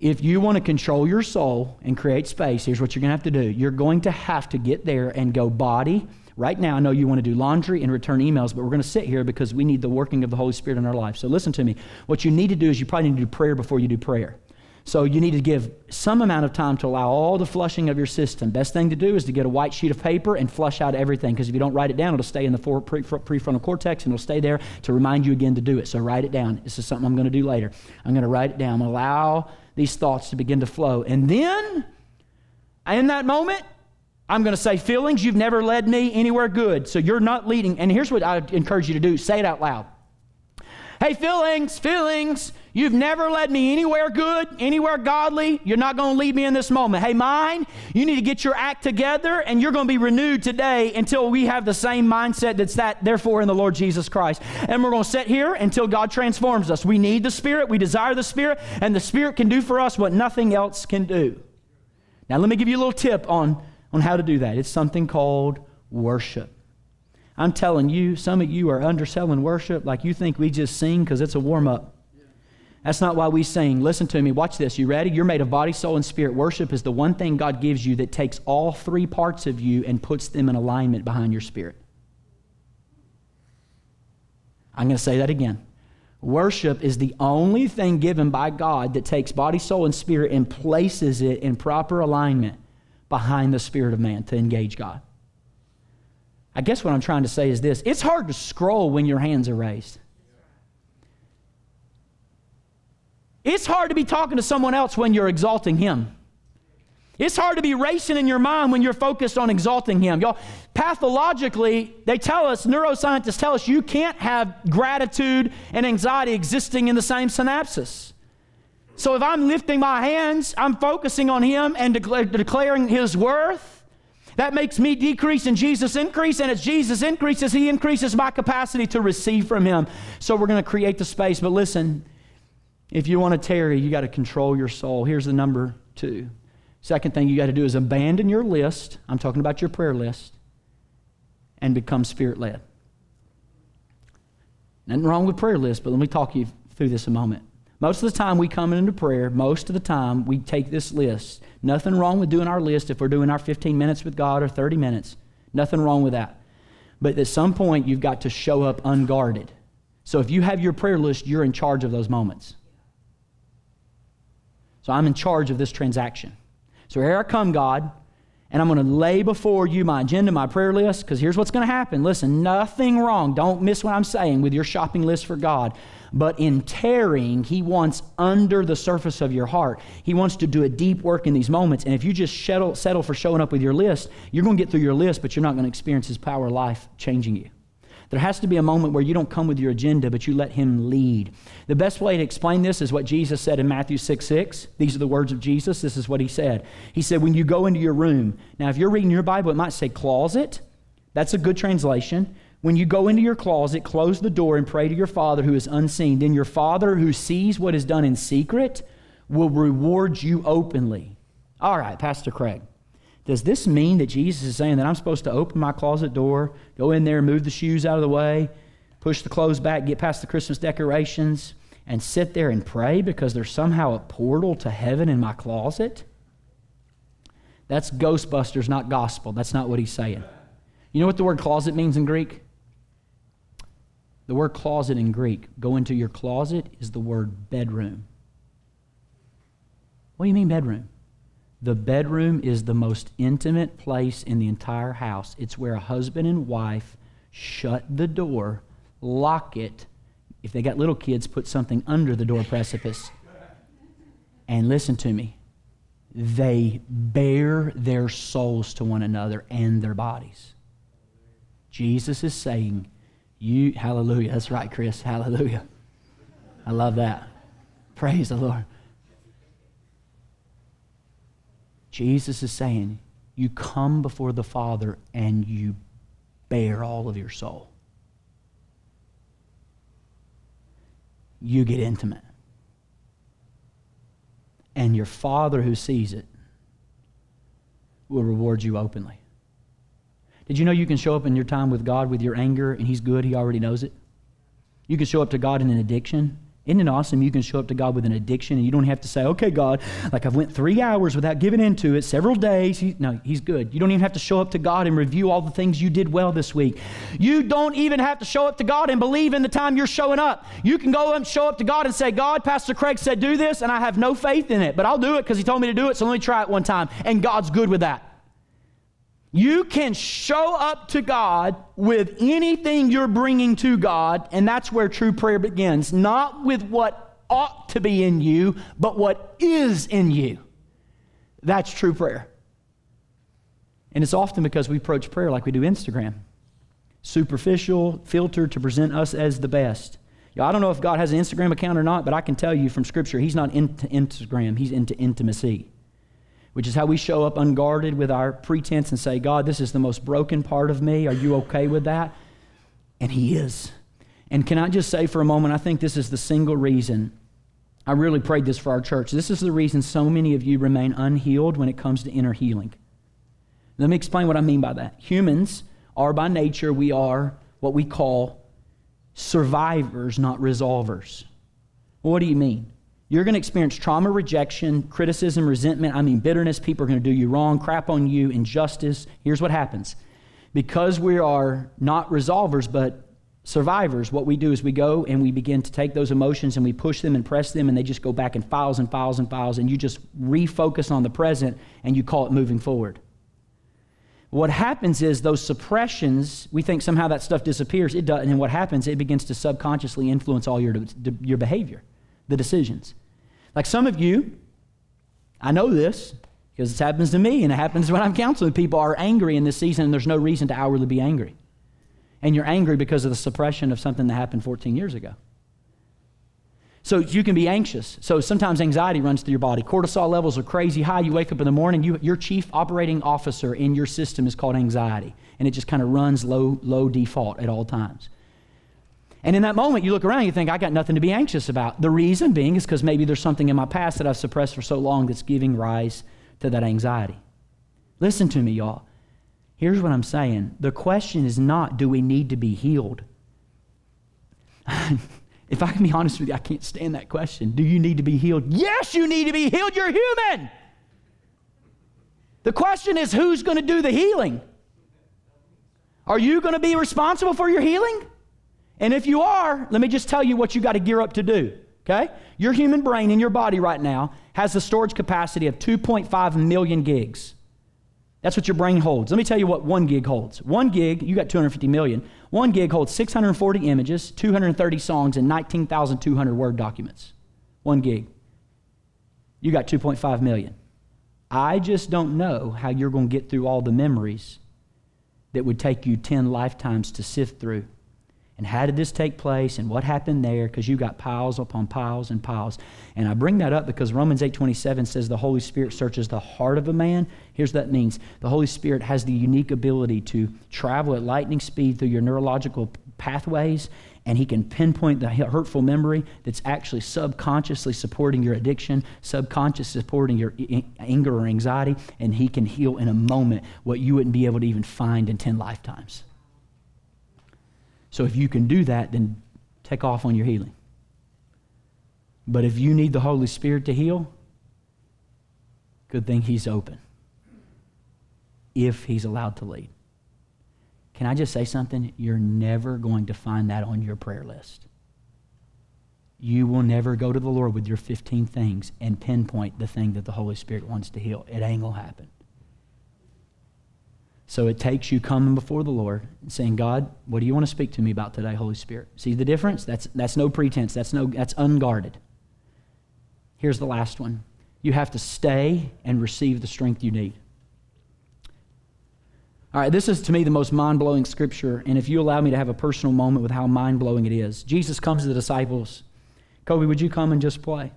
S2: If you want to control your soul and create space, here's what you're going to have to do. You're going to have to get there and go body. Right now, I know you want to do laundry and return emails, but we're going to sit here because we need the working of the Holy Spirit in our life. So listen to me. What you need to do is you probably need to do prayer before you do prayer. So you need to give some amount of time to allow all the flushing of your system. Best thing to do is to get a white sheet of paper and flush out everything because if you don't write it down, it'll stay in the prefrontal cortex and it'll stay there to remind you again to do it. So write it down. This is something I'm going to do later. I'm going to write it down. Allow these thoughts to begin to flow. And then, in that moment, I'm going to say, Feelings, you've never led me anywhere good. So you're not leading. And here's what I encourage you to do say it out loud. Hey, feelings, feelings, you've never led me anywhere good, anywhere godly. You're not going to lead me in this moment. Hey, mind, you need to get your act together and you're going to be renewed today until we have the same mindset that's that, therefore, in the Lord Jesus Christ. And we're going to sit here until God transforms us. We need the Spirit, we desire the Spirit, and the Spirit can do for us what nothing else can do. Now, let me give you a little tip on, on how to do that. It's something called worship. I'm telling you, some of you are underselling worship like you think we just sing because it's a warm up. That's not why we sing. Listen to me. Watch this. You ready? You're made of body, soul, and spirit. Worship is the one thing God gives you that takes all three parts of you and puts them in alignment behind your spirit. I'm going to say that again. Worship is the only thing given by God that takes body, soul, and spirit and places it in proper alignment behind the spirit of man to engage God. I guess what I'm trying to say is this it's hard to scroll when your hands are raised. It's hard to be talking to someone else when you're exalting Him. It's hard to be racing in your mind when you're focused on exalting Him. Y'all, pathologically, they tell us, neuroscientists tell us, you can't have gratitude and anxiety existing in the same synapses. So if I'm lifting my hands, I'm focusing on Him and declaring His worth. That makes me decrease and Jesus increase, and as Jesus increases, He increases my capacity to receive from Him. So we're going to create the space. But listen, if you want to tarry, you got to control your soul. Here's the number two. Second thing you got to do is abandon your list. I'm talking about your prayer list and become spirit led. Nothing wrong with prayer list, but let me talk you through this a moment. Most of the time we come into prayer, most of the time we take this list. Nothing wrong with doing our list if we're doing our 15 minutes with God or 30 minutes. Nothing wrong with that. But at some point, you've got to show up unguarded. So if you have your prayer list, you're in charge of those moments. So I'm in charge of this transaction. So here I come, God, and I'm going to lay before you my agenda, my prayer list, because here's what's going to happen. Listen, nothing wrong. Don't miss what I'm saying with your shopping list for God. But in tarrying, He wants under the surface of your heart. He wants to do a deep work in these moments. And if you just settle, settle for showing up with your list, you're going to get through your list, but you're not going to experience His power life changing you. There has to be a moment where you don't come with your agenda, but you let Him lead. The best way to explain this is what Jesus said in Matthew 6 6. These are the words of Jesus. This is what He said. He said, When you go into your room, now if you're reading your Bible, it might say closet. That's a good translation. When you go into your closet, close the door and pray to your Father who is unseen. Then your Father who sees what is done in secret will reward you openly. All right, Pastor Craig. Does this mean that Jesus is saying that I'm supposed to open my closet door, go in there, move the shoes out of the way, push the clothes back, get past the Christmas decorations, and sit there and pray because there's somehow a portal to heaven in my closet? That's Ghostbusters, not gospel. That's not what he's saying. You know what the word closet means in Greek? The word closet in Greek, go into your closet, is the word bedroom. What do you mean, bedroom? The bedroom is the most intimate place in the entire house. It's where a husband and wife shut the door, lock it. If they got little kids, put something under the door precipice. And listen to me. They bare their souls to one another and their bodies. Jesus is saying, You, hallelujah. That's right, Chris. Hallelujah. I love that. Praise the Lord. Jesus is saying, you come before the Father and you bear all of your soul. You get intimate. And your Father who sees it will reward you openly. Did you know you can show up in your time with God with your anger and He's good? He already knows it. You can show up to God in an addiction isn't it awesome? You can show up to God with an addiction and you don't have to say, okay, God, like I've went three hours without giving into it, several days. He, no, he's good. You don't even have to show up to God and review all the things you did well this week. You don't even have to show up to God and believe in the time you're showing up. You can go and show up to God and say, God, Pastor Craig said do this, and I have no faith in it, but I'll do it because he told me to do it, so let me try it one time. And God's good with that. You can show up to God with anything you're bringing to God, and that's where true prayer begins. Not with what ought to be in you, but what is in you. That's true prayer. And it's often because we approach prayer like we do Instagram superficial, filtered to present us as the best. I don't know if God has an Instagram account or not, but I can tell you from Scripture, He's not into Instagram, He's into intimacy which is how we show up unguarded with our pretense and say, God, this is the most broken part of me. Are you okay with that? And He is. And can I just say for a moment, I think this is the single reason I really prayed this for our church. This is the reason so many of you remain unhealed when it comes to inner healing. Let me explain what I mean by that. Humans are by nature, we are what we call survivors, not resolvers. What do you mean? You're going to experience trauma, rejection, criticism, resentment. I mean, bitterness. People are going to do you wrong, crap on you, injustice. Here's what happens because we are not resolvers, but survivors, what we do is we go and we begin to take those emotions and we push them and press them, and they just go back in files and files and files, and you just refocus on the present and you call it moving forward. What happens is those suppressions, we think somehow that stuff disappears. It doesn't. And what happens, it begins to subconsciously influence all your, your behavior, the decisions. Like some of you, I know this because it happens to me and it happens when I'm counseling. People are angry in this season and there's no reason to hourly be angry. And you're angry because of the suppression of something that happened 14 years ago. So you can be anxious. So sometimes anxiety runs through your body. Cortisol levels are crazy high. You wake up in the morning, you, your chief operating officer in your system is called anxiety. And it just kind of runs low, low default at all times. And in that moment, you look around you think, I got nothing to be anxious about. The reason being is because maybe there's something in my past that I've suppressed for so long that's giving rise to that anxiety. Listen to me, y'all. Here's what I'm saying the question is not, do we need to be healed? if I can be honest with you, I can't stand that question. Do you need to be healed? Yes, you need to be healed. You're human. The question is who's going to do the healing? Are you going to be responsible for your healing? And if you are, let me just tell you what you got to gear up to do. Okay? Your human brain in your body right now has the storage capacity of 2.5 million gigs. That's what your brain holds. Let me tell you what one gig holds. One gig, you got 250 million. One gig holds 640 images, 230 songs, and 19,200 Word documents. One gig. You got 2.5 million. I just don't know how you're going to get through all the memories that would take you 10 lifetimes to sift through. And how did this take place and what happened there? Because you got piles upon piles and piles. And I bring that up because Romans 8:27 says the Holy Spirit searches the heart of a man. Here's what that means. The Holy Spirit has the unique ability to travel at lightning speed through your neurological pathways and he can pinpoint the hurtful memory that's actually subconsciously supporting your addiction, subconsciously supporting your anger or anxiety, and he can heal in a moment what you wouldn't be able to even find in 10 lifetimes. So if you can do that, then take off on your healing. But if you need the Holy Spirit to heal, good thing he's open if he's allowed to lead. Can I just say something? You're never going to find that on your prayer list. You will never go to the Lord with your 15 things and pinpoint the thing that the Holy Spirit wants to heal. It ain't going to happen. So it takes you coming before the Lord and saying, God, what do you want to speak to me about today, Holy Spirit? See the difference? That's, that's no pretense. That's, no, that's unguarded. Here's the last one. You have to stay and receive the strength you need. All right, this is to me the most mind blowing scripture. And if you allow me to have a personal moment with how mind blowing it is, Jesus comes to the disciples. Kobe, would you come and just play?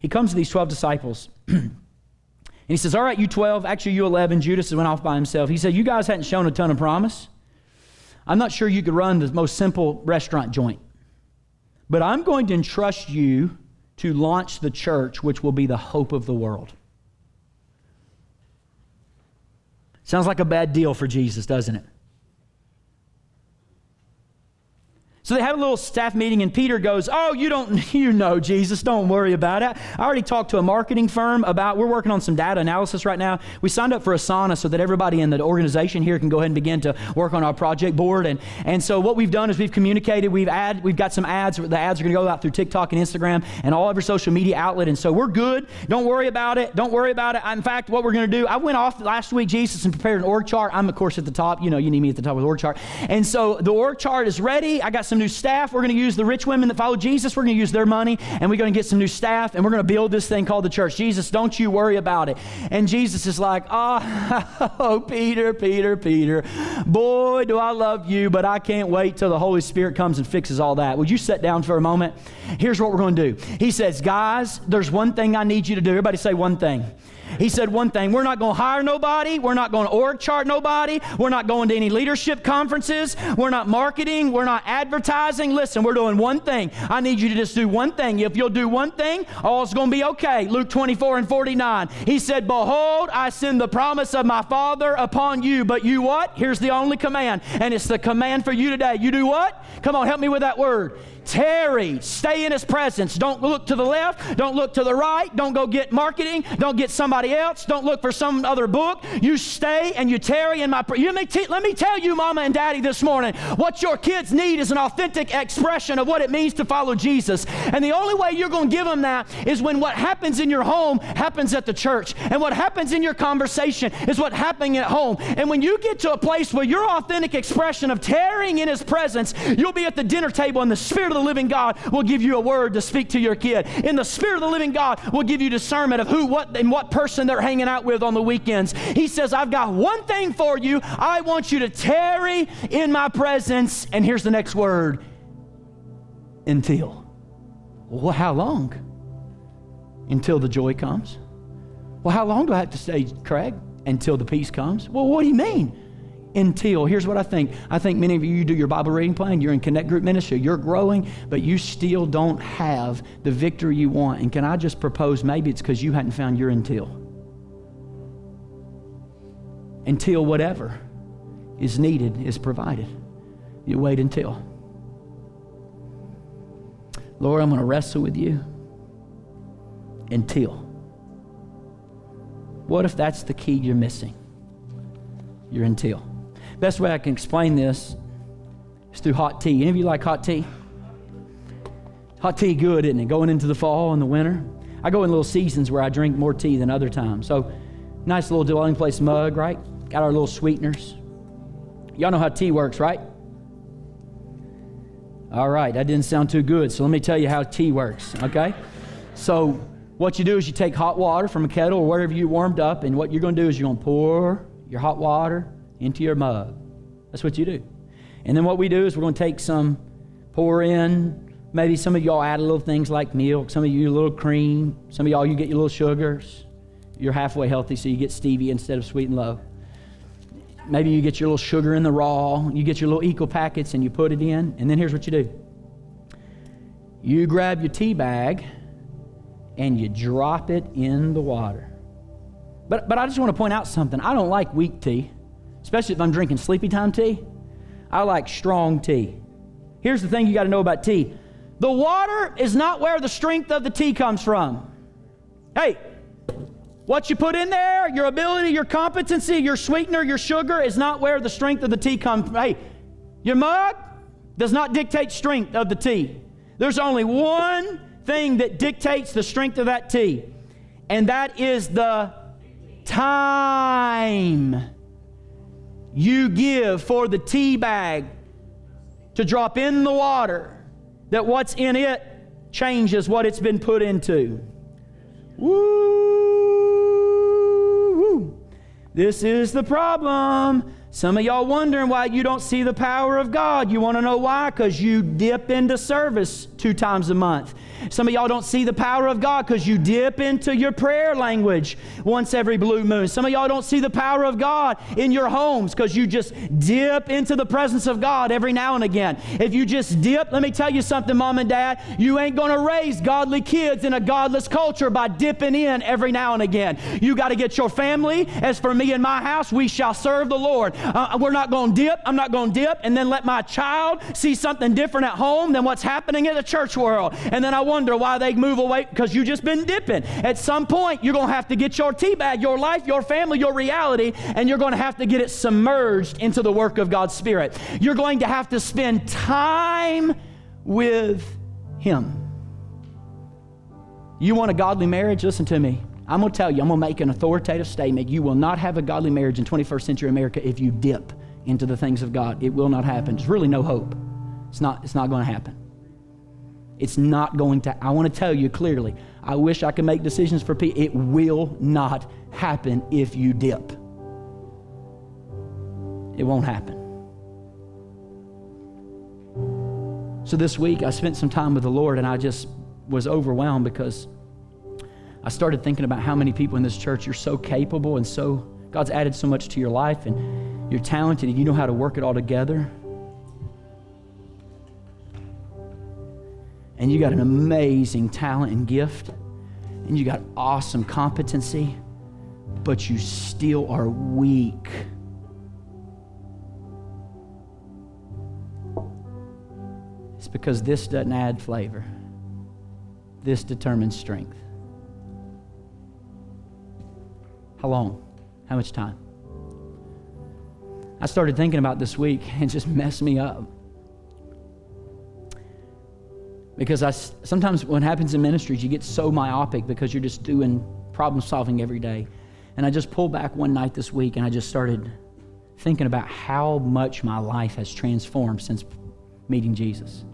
S2: He comes to these 12 disciples. and he says, All right, you 12, actually, you 11. Judas went off by himself. He said, You guys hadn't shown a ton of promise. I'm not sure you could run the most simple restaurant joint. But I'm going to entrust you to launch the church, which will be the hope of the world. Sounds like a bad deal for Jesus, doesn't it? So they have a little staff meeting, and Peter goes, Oh, you don't, you know, Jesus, don't worry about it. I already talked to a marketing firm about, we're working on some data analysis right now. We signed up for Asana so that everybody in the organization here can go ahead and begin to work on our project board. And, and so what we've done is we've communicated, we've ad, we've got some ads. The ads are going to go out through TikTok and Instagram and all of our social media outlet. And so we're good. Don't worry about it. Don't worry about it. In fact, what we're going to do, I went off last week, Jesus, and prepared an org chart. I'm, of course, at the top. You know, you need me at the top of the org chart. And so the org chart is ready. I got some new staff. We're going to use the rich women that follow Jesus. We're going to use their money and we're going to get some new staff and we're going to build this thing called the church. Jesus, don't you worry about it. And Jesus is like, oh, oh, Peter, Peter, Peter. Boy, do I love you, but I can't wait till the Holy Spirit comes and fixes all that. Would you sit down for a moment? Here's what we're going to do. He says, guys, there's one thing I need you to do. Everybody say one thing. He said one thing we're not going to hire nobody, we're not going to org chart nobody, we're not going to any leadership conferences, we're not marketing, we're not advertising. Listen, we're doing one thing. I need you to just do one thing. If you'll do one thing, all's going to be okay. Luke 24 and 49. He said, Behold, I send the promise of my Father upon you. But you what? Here's the only command, and it's the command for you today. You do what? Come on, help me with that word Tarry. Stay in his presence. Don't look to the left. Don't look to the right. Don't go get marketing. Don't get somebody else. Don't look for some other book. You stay and you tarry in my presence. let me tell you, mama and daddy, this morning, what your kids need is an authentic expression of what it means to follow Jesus. And the only way you're going to give them that is when what happens in your home happens at the church. And what happens in your conversation is what happening at home. And when you get to a place where your authentic expression of tarrying in his presence, you'll be at the dinner table and the Spirit of the living God will give you a word to speak to your kid. In the Spirit of the living God will give you discernment of who, what, and what person they're hanging out with on the weekends. He says, I've got one thing for you. I want you to tarry in my presence. And here's the next word until. Well, how long? Until the joy comes. Well, how long do I have to stay, Craig? Until the peace comes? Well, what do you mean? Until here's what I think. I think many of you do your Bible reading plan, you're in connect group ministry, you're growing, but you still don't have the victory you want. And can I just propose maybe it's because you hadn't found your until? Until whatever is needed is provided. You wait until. Lord, I'm going to wrestle with you until. What if that's the key you're missing? You're until. Best way I can explain this is through hot tea. Any of you like hot tea? Hot tea good, isn't it? Going into the fall and the winter. I go in little seasons where I drink more tea than other times. So, nice little dwelling place mug, right? Got our little sweeteners. Y'all know how tea works, right? All right, that didn't sound too good. So, let me tell you how tea works, okay? So, what you do is you take hot water from a kettle or wherever you warmed up, and what you're going to do is you're going to pour your hot water into your mug. That's what you do. And then what we do is we're going to take some, pour in Maybe some of y'all add a little things like milk, some of you a little cream, some of y'all you get your little sugars. You're halfway healthy, so you get stevia instead of sweet and low. Maybe you get your little sugar in the raw, you get your little equal packets and you put it in, and then here's what you do. You grab your tea bag and you drop it in the water. But, but I just want to point out something. I don't like weak tea, especially if I'm drinking sleepy time tea. I like strong tea. Here's the thing you got to know about tea the water is not where the strength of the tea comes from. Hey, what you put in there, your ability, your competency, your sweetener, your sugar is not where the strength of the tea comes from. Hey, your mug does not dictate strength of the tea. There's only one thing that dictates the strength of that tea, and that is the time you give for the tea bag to drop in the water that what's in it changes what it's been put into. Woo! This is the problem. Some of y'all wondering why you don't see the power of God. You want to know why? Because you dip into service two times a month. Some of y'all don't see the power of God because you dip into your prayer language once every blue moon. Some of y'all don't see the power of God in your homes because you just dip into the presence of God every now and again. If you just dip, let me tell you something, mom and dad, you ain't going to raise godly kids in a godless culture by dipping in every now and again. You got to get your family. As for me and my house, we shall serve the Lord. Uh, we're not going to dip. I'm not going to dip and then let my child see something different at home than what's happening in the church world. And then I wonder why they move away because you just been dipping. At some point, you're going to have to get your tea bag, your life, your family, your reality, and you're going to have to get it submerged into the work of God's Spirit. You're going to have to spend time with Him. You want a godly marriage? Listen to me. I'm going to tell you, I'm going to make an authoritative statement. You will not have a godly marriage in 21st century America if you dip into the things of God. It will not happen. There's really no hope. It's not, it's not going to happen. It's not going to, I want to tell you clearly, I wish I could make decisions for people. It will not happen if you dip. It won't happen. So this week, I spent some time with the Lord and I just was overwhelmed because I started thinking about how many people in this church you're so capable and so, God's added so much to your life and you're talented and you know how to work it all together. And you got an amazing talent and gift, and you got awesome competency, but you still are weak. It's because this doesn't add flavor, this determines strength. How long? How much time? I started thinking about this week and just messed me up. Because I, sometimes what happens in ministries, you get so myopic because you're just doing problem solving every day. And I just pulled back one night this week and I just started thinking about how much my life has transformed since meeting Jesus.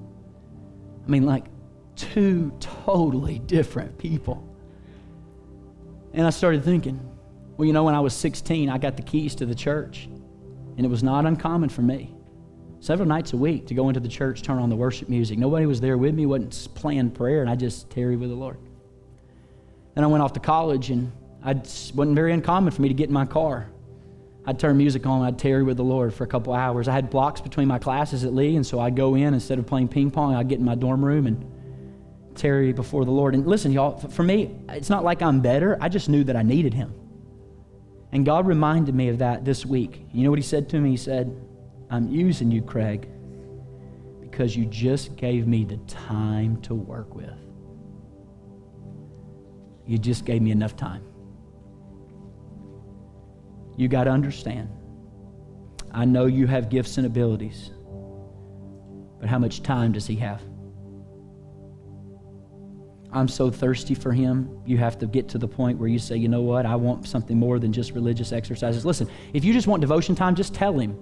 S2: I mean, like two totally different people. And I started thinking, well, you know, when I was 16, I got the keys to the church, and it was not uncommon for me several nights a week to go into the church, turn on the worship music. Nobody was there with me, wasn't playing prayer, and I just tarried with the Lord. Then I went off to college, and it wasn't very uncommon for me to get in my car. I'd turn music on, I'd tarry with the Lord for a couple hours. I had blocks between my classes at Lee, and so I'd go in instead of playing ping pong, I'd get in my dorm room and tarry before the Lord. And listen, y'all, for me, it's not like I'm better. I just knew that I needed Him. And God reminded me of that this week. You know what He said to me? He said, I'm using you, Craig, because you just gave me the time to work with. You just gave me enough time. You got to understand. I know you have gifts and abilities, but how much time does He have? I'm so thirsty for Him. You have to get to the point where you say, you know what, I want something more than just religious exercises. Listen, if you just want devotion time, just tell Him.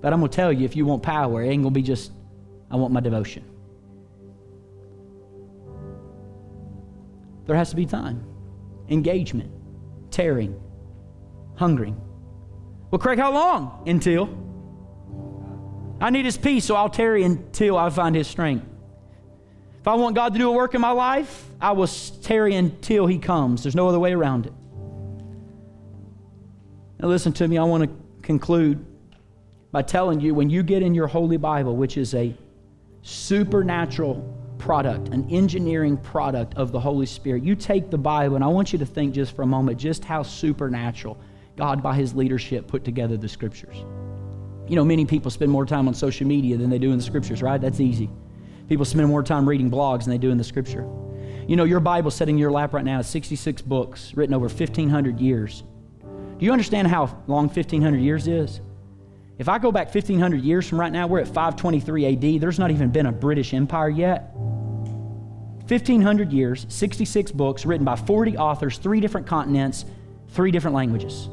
S2: But I'm going to tell you, if you want power, it ain't going to be just, I want my devotion. There has to be time, engagement, tarrying, hungering. Well, Craig, how long? Until. I need his peace, so I'll tarry until I find his strength. If I want God to do a work in my life, I will tarry until He comes. There's no other way around it. Now, listen to me. I want to conclude by telling you when you get in your Holy Bible, which is a supernatural product, an engineering product of the Holy Spirit, you take the Bible, and I want you to think just for a moment just how supernatural God, by His leadership, put together the Scriptures. You know, many people spend more time on social media than they do in the Scriptures, right? That's easy. People spend more time reading blogs than they do in the scripture. You know, your Bible sitting in your lap right now is 66 books written over 1,500 years. Do you understand how long 1,500 years is? If I go back 1,500 years from right now, we're at 523 AD. There's not even been a British Empire yet. 1,500 years, 66 books written by 40 authors, three different continents, three different languages.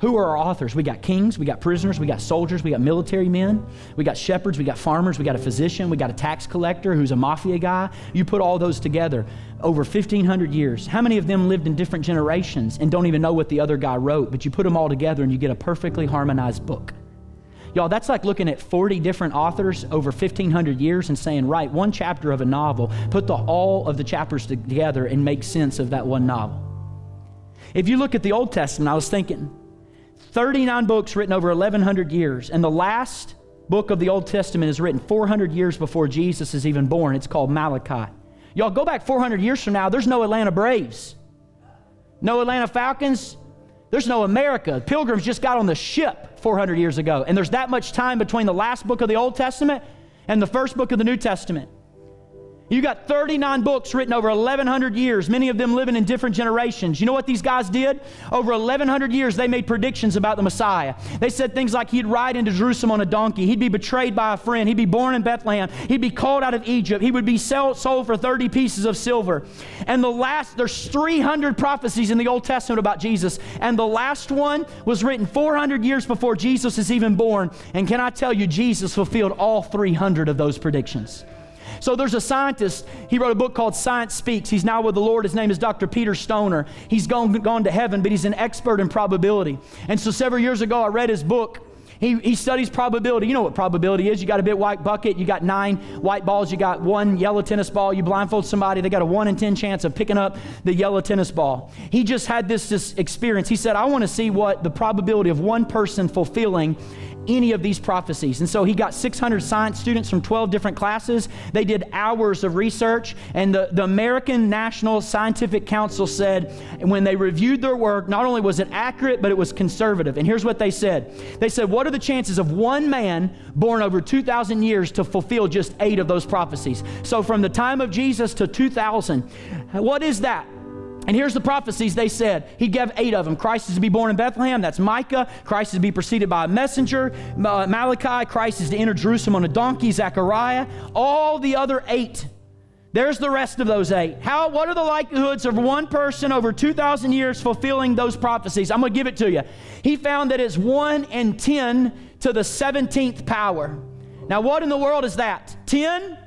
S2: Who are our authors? We got kings, we got prisoners, we got soldiers, we got military men, we got shepherds, we got farmers, we got a physician, we got a tax collector who's a mafia guy. You put all those together over 1,500 years. How many of them lived in different generations and don't even know what the other guy wrote? But you put them all together and you get a perfectly harmonized book. Y'all, that's like looking at 40 different authors over 1,500 years and saying, write one chapter of a novel, put the, all of the chapters together and make sense of that one novel. If you look at the Old Testament, I was thinking, 39 books written over 1,100 years. And the last book of the Old Testament is written 400 years before Jesus is even born. It's called Malachi. Y'all go back 400 years from now, there's no Atlanta Braves, no Atlanta Falcons, there's no America. Pilgrims just got on the ship 400 years ago. And there's that much time between the last book of the Old Testament and the first book of the New Testament. You got 39 books written over 1,100 years, many of them living in different generations. You know what these guys did? Over 1,100 years, they made predictions about the Messiah. They said things like he'd ride into Jerusalem on a donkey, he'd be betrayed by a friend, he'd be born in Bethlehem, he'd be called out of Egypt, he would be sold for 30 pieces of silver. And the last, there's 300 prophecies in the Old Testament about Jesus, and the last one was written 400 years before Jesus is even born. And can I tell you, Jesus fulfilled all 300 of those predictions. So there's a scientist, he wrote a book called Science Speaks. He's now with the Lord. His name is Dr. Peter Stoner. He's gone, gone to heaven, but he's an expert in probability. And so several years ago, I read his book. He, he studies probability. You know what probability is. You got a big white bucket, you got nine white balls, you got one yellow tennis ball, you blindfold somebody, they got a one in 10 chance of picking up the yellow tennis ball. He just had this, this experience. He said, I want to see what the probability of one person fulfilling any of these prophecies. And so he got 600 science students from 12 different classes. They did hours of research, and the, the American National Scientific Council said when they reviewed their work, not only was it accurate, but it was conservative. And here's what they said They said, What are the chances of one man born over 2,000 years to fulfill just eight of those prophecies? So from the time of Jesus to 2,000, what is that? And here's the prophecies they said. He gave eight of them. Christ is to be born in Bethlehem. That's Micah. Christ is to be preceded by a messenger. Malachi. Christ is to enter Jerusalem on a donkey. Zechariah. All the other eight. There's the rest of those eight. How, what are the likelihoods of one person over 2,000 years fulfilling those prophecies? I'm going to give it to you. He found that it's 1 and 10 to the 17th power. Now, what in the world is that? 10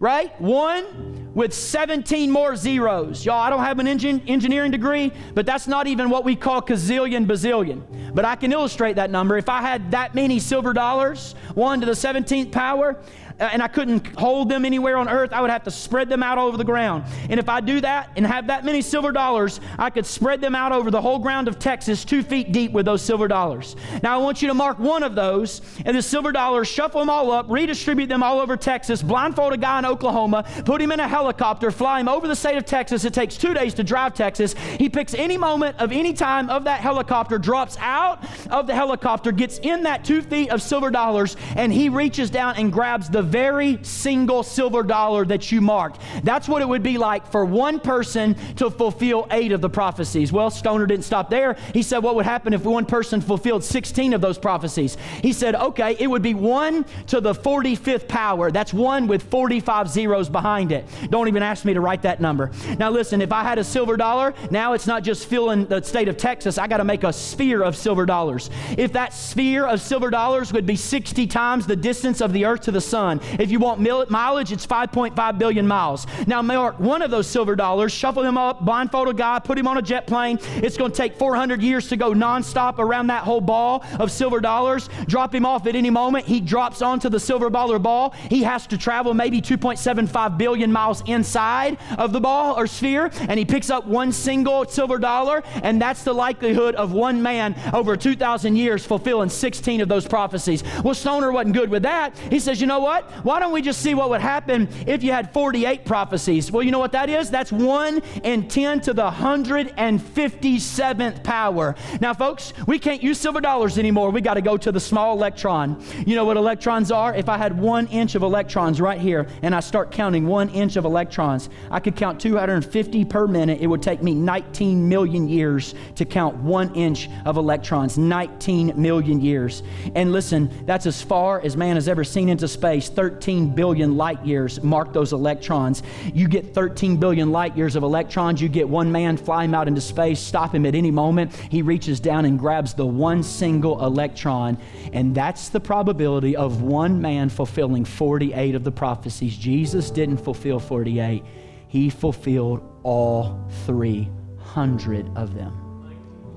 S2: right? One with 17 more zeros. Y'all, I don't have an engin- engineering degree, but that's not even what we call gazillion bazillion. But I can illustrate that number. If I had that many silver dollars, one to the 17th power, and I couldn't hold them anywhere on earth, I would have to spread them out over the ground. And if I do that and have that many silver dollars, I could spread them out over the whole ground of Texas two feet deep with those silver dollars. Now I want you to mark one of those and the silver dollars, shuffle them all up, redistribute them all over Texas, blindfold a guy in Oklahoma, put him in a helicopter, fly him over the state of Texas. It takes two days to drive Texas. He picks any moment of any time of that helicopter, drops out of the helicopter, gets in that two feet of silver dollars, and he reaches down and grabs the very single silver dollar that you marked. That's what it would be like for one person to fulfill eight of the prophecies. Well, Stoner didn't stop there. He said, What would happen if one person fulfilled 16 of those prophecies? He said, Okay, it would be one to the 45th power. That's one with 45 zeros behind it. Don't even ask me to write that number. Now, listen, if I had a silver dollar, now it's not just filling the state of Texas. I got to make a sphere of silver dollars. If that sphere of silver dollars would be 60 times the distance of the earth to the sun, if you want mileage, it's 5.5 billion miles. Now, mark one of those silver dollars, shuffle him up, blindfold a guy, put him on a jet plane. It's going to take 400 years to go nonstop around that whole ball of silver dollars. Drop him off at any moment. He drops onto the silver dollar ball. He has to travel maybe 2.75 billion miles inside of the ball or sphere, and he picks up one single silver dollar, and that's the likelihood of one man over 2,000 years fulfilling 16 of those prophecies. Well, Stoner wasn't good with that. He says, you know what? Why don't we just see what would happen if you had 48 prophecies? Well, you know what that is? That's 1 in 10 to the 157th power. Now, folks, we can't use silver dollars anymore. We got to go to the small electron. You know what electrons are? If I had one inch of electrons right here and I start counting one inch of electrons, I could count 250 per minute. It would take me 19 million years to count one inch of electrons. 19 million years. And listen, that's as far as man has ever seen into space. 13 billion light years mark those electrons. You get 13 billion light years of electrons, you get one man, fly him out into space, stop him at any moment. He reaches down and grabs the one single electron. And that's the probability of one man fulfilling 48 of the prophecies. Jesus didn't fulfill 48, he fulfilled all 300 of them.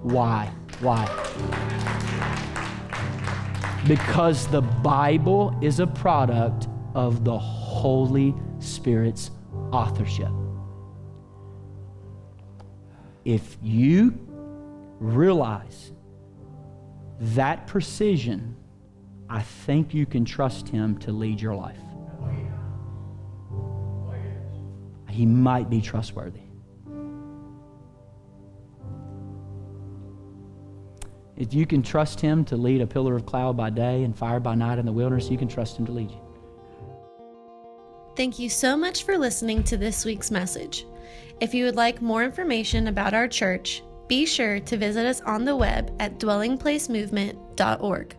S2: Why? Why? Because the Bible is a product of the Holy Spirit's authorship. If you realize that precision, I think you can trust Him to lead your life. He might be trustworthy. If you can trust Him to lead a pillar of cloud by day and fire by night in the wilderness, you can trust Him to lead you.
S1: Thank you so much for listening to this week's message. If you would like more information about our church, be sure to visit us on the web at dwellingplacemovement.org.